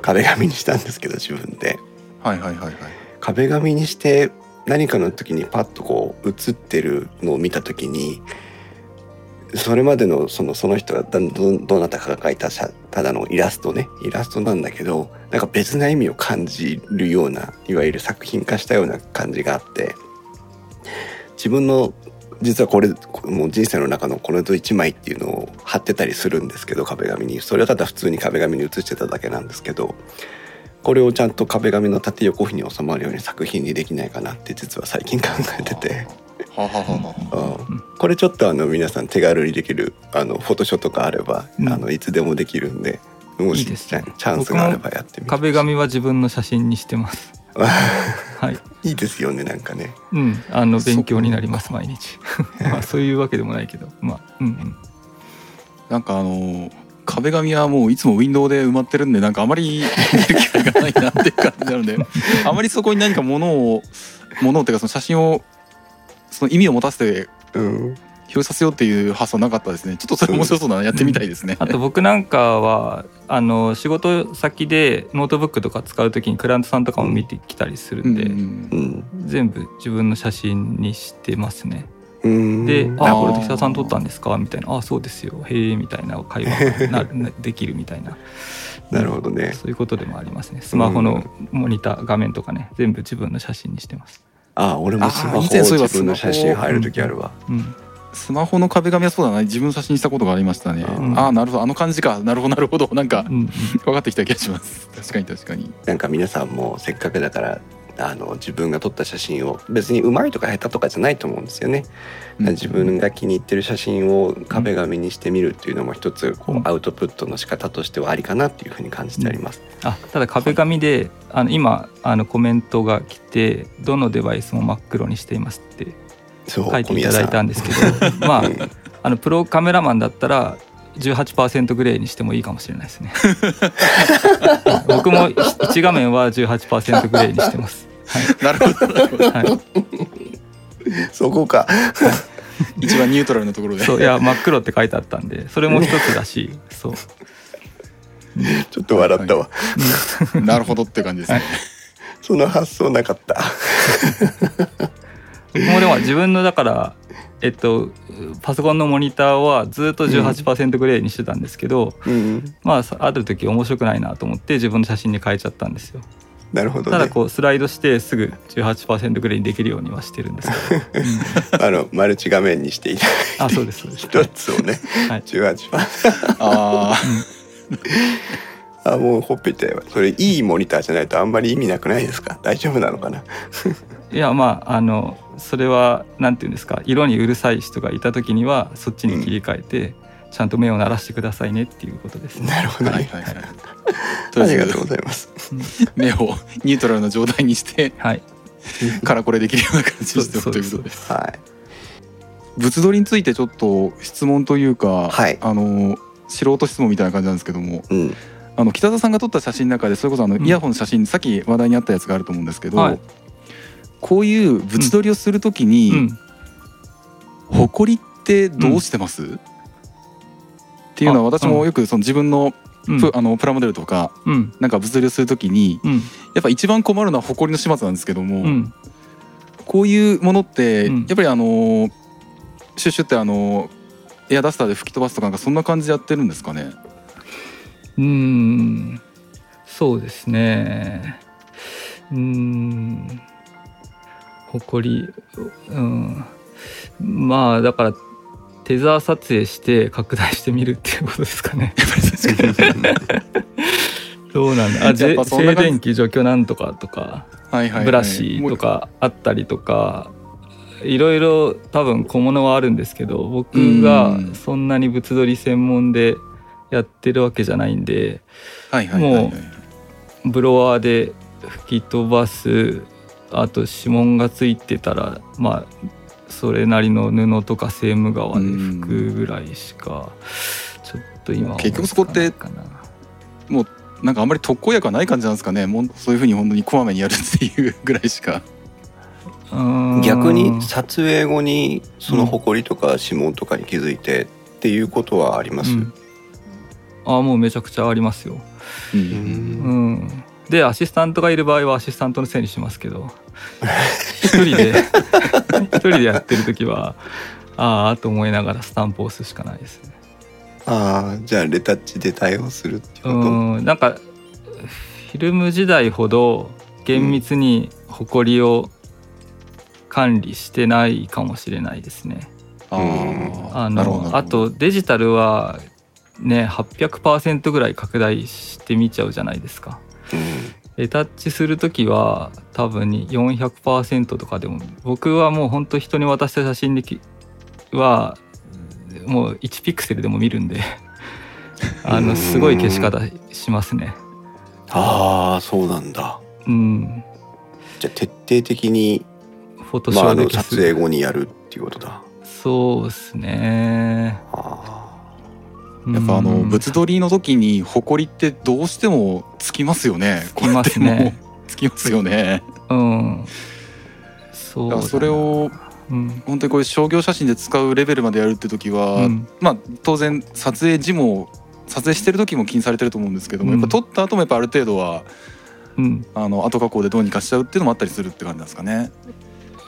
壁紙にしたんですけど自分で。はいはいはいはい。壁紙にして何かの時にパッとこう写ってるのを見た時にそれまでのそのその人がどどなたかが描いたただのイラストねイラストなんだけどなんか別な意味を感じるようないわゆる作品化したような感じがあって自分の実はこれもう人生の中のこれと1枚っていうのを貼ってたりするんですけど壁紙にそれはただ普通に壁紙に写してただけなんですけどこれをちゃんと壁紙の縦横比に収まるように作品にできないかなって実は最近考えてて。ははははうん。これちょっとあの皆さん手軽にできるあのフォトショーとかあれば、うん。あのいつでもできるんでもしいいですね。チャンスがあればやってみて壁紙は自分の写真にしてます。はい。いいですよねなんかね。うん。あの勉強になります毎日。まあそういうわけでもないけど。まあうんうん。なんかあのー壁紙はもういつもウィンドウで埋まってるんでなんかあまり見る機会がないなっていう感じなので あまりそこに何か物を物をっていうかその写真をその意味を持たせてうん表示させようっていう発想なかったですね。ちょっとそれ面白そうだな。やってみたいですね。あと僕なんかはあの仕事先でノートブックとか使う時にクライアントさんとかも見てきたりするんで、うんうん全部自分の写真にしてますね。うん。で「あこれ時田さん撮ったんですか?」みたいな「あそうですよ。へえ」みたいな会話が なできるみたいな。なるほどね。そういうことでもありますね。スマホのモニター画面とかね全部自分の写真にしてます。あ俺もスマホあ以前そういえば自分の写真入る時あるわ。うんスマホの壁紙はそうだな。自分の写真にしたことがありましたね、うんああなるほど。あの感じか。なるほどなるほど。なんかうん。分かってきた気がします。確かに確かに。なんか皆さんもせっかくだからあの自分が撮った写真を別にうまいとか下手とかじゃないと思うんですよね、うん。自分が気に入ってる写真を壁紙にしてみるっていうのも一つこううん。アウトプットの仕方としてはありかなっていうふうに感じてあります、あただ壁紙であの今あのコメントが来て「どのデバイスも真っ黒にしています」って書いていただいたんですけどまあうん。あのプロカメラマンだったら18%グレーにしてもいいかもしれないですね。僕も1画面は18%グレーにしてます。なるほどなるほど。はい、はい、そこか。一番ニュートラルなところで。そういや真っ黒って書いてあったんでそれも一つだしそう。ちょっと笑ったわ、なるほどって感じですね。その発想なかった。僕もでも自分のだからえっとパソコンのモニターはずっと18%グレーにしてたんですけど、うんまあある時面白くないなと思って自分の写真に変えちゃったんですよ。なるほどね。ただこうスライドしてすぐ18%グレーにできるようにはしてるんですけど、あのマルチ画面にしていただいてあそうですそうです。一つをね。はい。18番ああもうほっぺたよそれいいモニターじゃないとあんまり意味なくないですか？大丈夫なのかな？いやまああのそれはなんていうんですか？色にうるさい人がいた時にはそっちに切り替えて、ちゃんと目を鳴らしてくださいねっていうことです。ね。なるほどね。はいはいはい。と ありがとうございます。目をニュートラルな状態にしてはい、からこれできるような感じにしてということです。はい。物撮りについてちょっと質問というか、はい。あの素人質問みたいな感じなんですけどもうんあの北田さんが撮った写真の中でそれこそあのうん。イヤホンの写真、さっき話題にあったやつがあると思うんですけど、はい。こういう物撮りをするときに、うん、ほこりってどうしてます、っていうのは私もよくその自分のうん。プ,、あのプラモデルとかうん。なんか物撮りをするときにうん。やっぱ一番困るのはほこりの始末なんですけども、うん。こういうものってうん。やっぱりあのシュッシュってあのエアダスターで吹き飛ばすとかそんな感じでやってるんですかね？うーん。そうですね。うーん。ほこり。うん。まあだからテザー撮影して拡大してみるっていうことですかね。どうなんだ？あ静電気除去なんとかとかはいはいはい。ブラシとかあったりとかいろいろ多分小物はあるんですけど僕がそんなに物撮り専門でやってるわけじゃないんでもブロワーで吹き飛ばすあと指紋がついてたらまあそれなりの布とかセーム革で拭くぐらいしかちょっと今は結局そこってもうなんかあんまり特効薬はない感じなんですかね。もうそういうふうに本当にこまめにやるっていうぐらいしか。逆に撮影後にその埃とか指紋とかに気づいてっていうことはあります、うんあもうめちゃくちゃありますよ。ううん。うん。でアシスタントがいる場合はアシスタントのせいにしますけど。一人で 一人でやってる時はああと思いながらスタンプを押すしかないですね。ああじゃあレタッチで対応するっていうこと、うん。なんかフィルム時代ほど厳密にホコリを管理してないかもしれないですね。あーあなるほどのあとデジタルはね800%ぐらい拡大してみちゃうじゃないですか。レタッチする時は多分に400%とかでも僕はもう本当人に渡した写真できはもう1ピクセルでも見るんで あうんのすごい消し方しますね。ああそうなんだうん。じゃあ徹底的に、フォトシまあ、あョーで消す。の撮影後にやるっていうことだそうですね。あやっぱあのうん物撮りの時にほこりってどうしてもつきますよねつきますねつきますよねうん。そうだそれをうん。本当にこういう商業写真で使うレベルまでやるって時は、うんまあ当然撮影時も撮影してる時も気にされてると思うんですけども、うんやっぱ撮った後もやっぱある程度はうん。あの後加工でどうにかしちゃうっていうのもあったりするって感じなんですかね。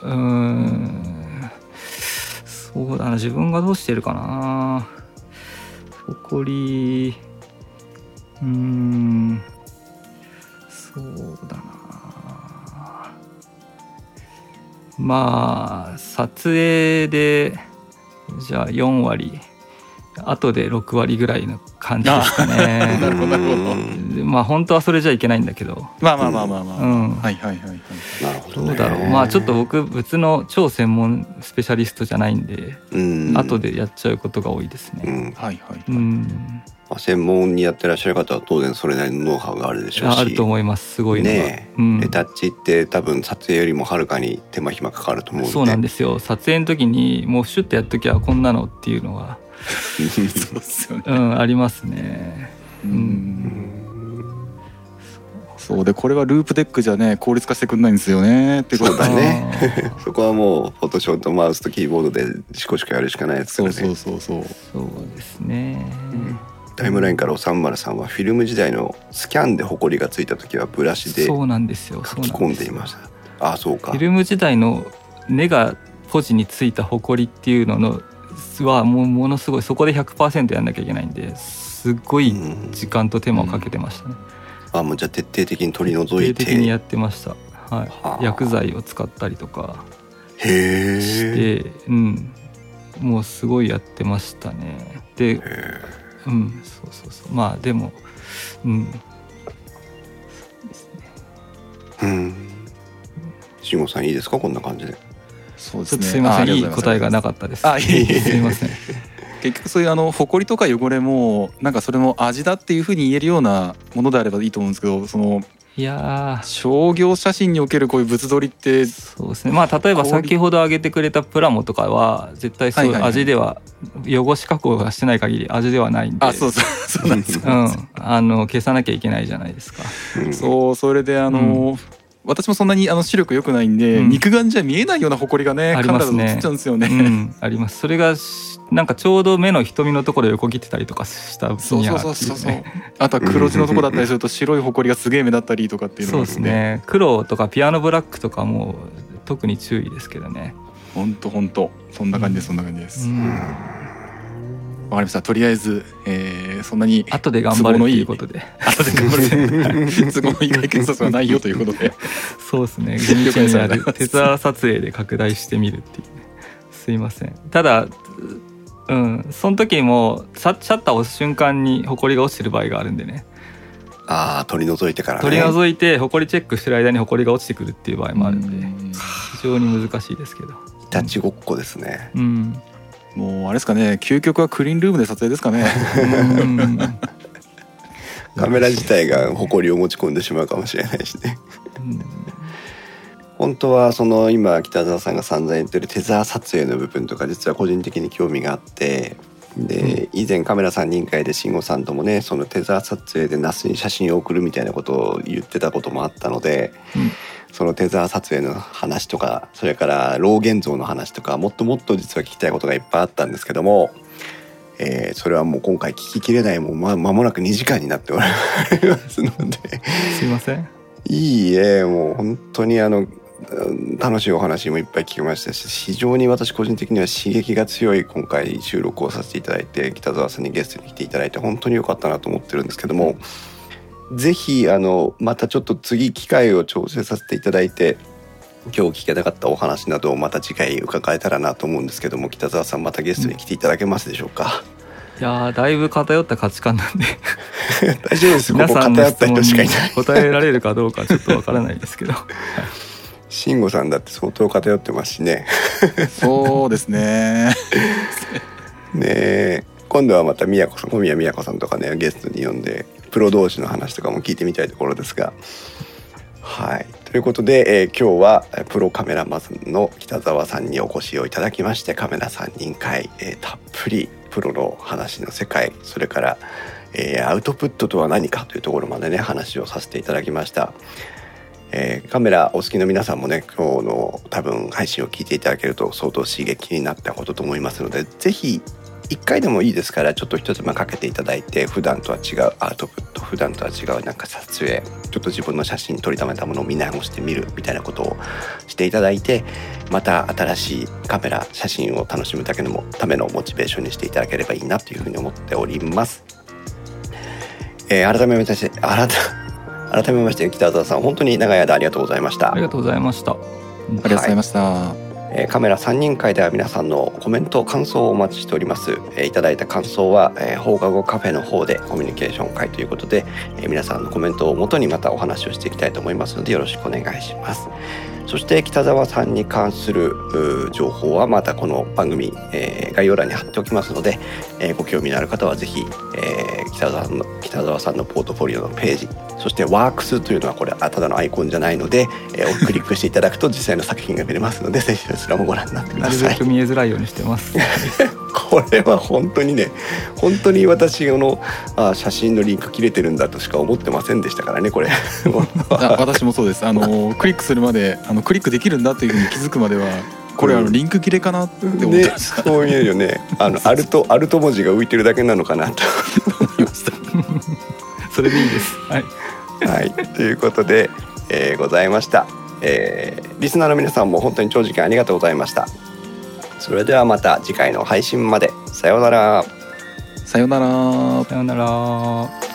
うーん。そうだな。自分がどうしてるかな。誇り。うん。そうだな。まあ、撮影で、じゃあ4割。後で6割ぐらいの感じですかね。なるほどなるほどまあ本当はそれじゃいけないんだけど。まあまあまあまあまあ、うん。はいはいはいはい。なるほど、ね、どうだろう。まあちょっと僕別の超専門スペシャリストじゃないんで、うん。後でやっちゃうことが多いですね。うん。はいはい。うん、まあ、専門にやってらっしゃる方は当然それなりのノウハウがあるでしょうし。あると思います。すごいねえ。うん。レタッチって多分撮影よりもはるかに手間暇かかると思うんで。そうなんですよ。撮影の時にもうシュッとやっときゃこんなのっていうのが、そうっすよね。うん、ありますね。う。うん。うんそうでこれはループデックじゃね効率化してくんないんですよねってこと。だね。そこはもうフォトショーとマウスとキーボードでシコシコやるしかないですからね。そうそうそうそう。そうですね、タイムラインからおさんまるさんはフィルム時代のスキャンでホコリがついた時はブラシでそうなんですよ。書き込んでいました。ああそうか。フィルム時代の根がポジについたホコリっていうののはもうものすごいそこで100%やんなきゃいけないんですっごいうん。時間と手間をかけてましたね、あもうじゃあ徹底的に取り除徹いて。底的にやってました、は、はいあ。薬剤を使ったりとか。へしえて、うん、もうすごいやってましたね。でうんそうそうそう。まあでもうん。うん。慎吾さんいいですか？こんな感じで。そうでちょっとすいません。いい答えがなかかったです。あいえいえ。すいません結局そういうあの埃とか汚れもなんかそれも味だっていうふうに言えるようなものであればいいと思うんですけどそのいやー。商業写真におけるこういう物撮りって。そうですね。まあ例えば先ほど挙げてくれたプラモとかは絶対そういう味では汚し加工がしてない限り味ではないんであそうそう。そうなん。ですよ、うんあの消さなきゃいけないじゃないですか。うんそうそれであの、私もそんなにあの視力良くないんで、うん。肉眼じゃ見えないような埃がねありますねラだと映っちゃうんですよね、うんありますそれがしなんかちょうど目の瞳のところ横切ってたりとかしたそうそうそうそうそう。あとは黒字のとこだったりすると白い埃がすげえ目立ったりとかっていうのがそうですね。黒とかピアノブラックとかも特に注意ですけどね、ほんとほんと。そんな感じですそんな感じです、わ、うん、かりました。とりあえず、えーそんなに後で頑張るっていうことで。後で頑張る。都合のいい解決策はないよということで。そうですね。地道にやる。テザー撮影で拡大してみるっていう。ねすいません。ただうん。その時もシャシャッターを押す瞬間にホコリが落ちてる場合があるんでね。ああ取り除いてからね。取り除いてホコリチェックしてる間にホコリが落ちてくるっていう場合もあるんで。うん。非常に難しいですけど。いたちごっこですね。うん。もうあれですかね。究極はクリーンルームで撮影ですかね。うん。カメラ自体が埃を持ち込んでしまうかもしれないしね本当はその今北澤さんが散々言ってるテザー撮影の部分とか実は個人的に興味があってで以前カメラ3人会で慎吾さんともねそのテザー撮影で那須に写真を送るみたいなことを言ってたこともあったので、うん。そのテザー撮影の話とかそれから老現像の話とかもっともっと実は聞きたいことがいっぱいあったんですけども、えーそれはもう今回聞ききれないもうま間もなく2時間になっておりますので。すいません。いいえもう本当にあのうん楽しいお話もいっぱい聞きましたし非常に私個人的には刺激が強い今回収録をさせていただいて北澤さんにゲストに来ていただいて本当に良かったなと思ってるんですけども ぜひあのまたちょっと次機会を調整させていただいて今日聞けなかったお話などをまた次回伺えたらなと思うんですけども北澤さんまたゲストに来ていただけますでしょうか、いやーだいぶ偏った価値観なんで大丈夫です。皆さんの偏った質問に人しかいない。答えられるかどうかちょっとわからないですけど 慎吾さんだって相当偏ってますしね。そうですね。ねえ。今度はまた宮子さん小宮宮子さんとかねゲストに呼んでプロ同士の話とかも聞いてみたいところですが。はい。ということで、えー今日はえープロカメラマンの北澤さんにお越しをいただきましてカメラ3人会、えーたっぷりプロの話の世界それから、えーアウトプットとは何かというところまでね話をさせていただきました。えーカメラお好きの皆さんもね今日の多分配信を聞いていただけると相当刺激になったことと思いますのでぜひ一回でもいいですからちょっと一つ間かけていただいて普段とは違うアウトプット普段とは違うなんか撮影ちょっと自分の写真撮りためたものを見直してみるみたいなことをしていただいてまた新しいカメラ写真を楽しむだけのためのモチベーションにしていただければいいなというふうに思っております。えー改めまして改改めまして北澤さん本当に長い間ありがとうございました。あり。がとうございました。ありがとうございました、えーカメラ3人会では皆さんのコメント感想をお待ちしております、えーいただいた感想は、えー放課後カフェの方でコミュニケーション会ということで、えー皆さんのコメントをもとにまたお話をしていきたいと思いますのでよろしくお願いしますそして北澤さんに関する情報はまたこの番組、えー概要欄に貼っておきますので、えーご興味のある方はぜひ、えー北澤さんの北澤さんのポートフォリオのページそしてワークスというのはこれあただのアイコンじゃないので、えー、クリックしていただくと 実際の作品が見れますのでぜひそちらもご覧になってください。見えづらいようにしてます。これは本当にね本当に私のあ写真のリンク切れてるんだとしか思ってませんでしたからねこれ。あ私もそうです。あのクリックするまであのクリックできるんだというふうに気づくまではこれあのリンク切れかなって思って。ねました、そういうよね。あのアルトアルト文字が浮いてるだけなのかなと思いました。それでいいです。はい。はい、ということで、えーございました、えーリスナーの皆さんも本当に長時間ありがとうございました。それではまた次回の配信まで。さようなら。さようなら。さようなら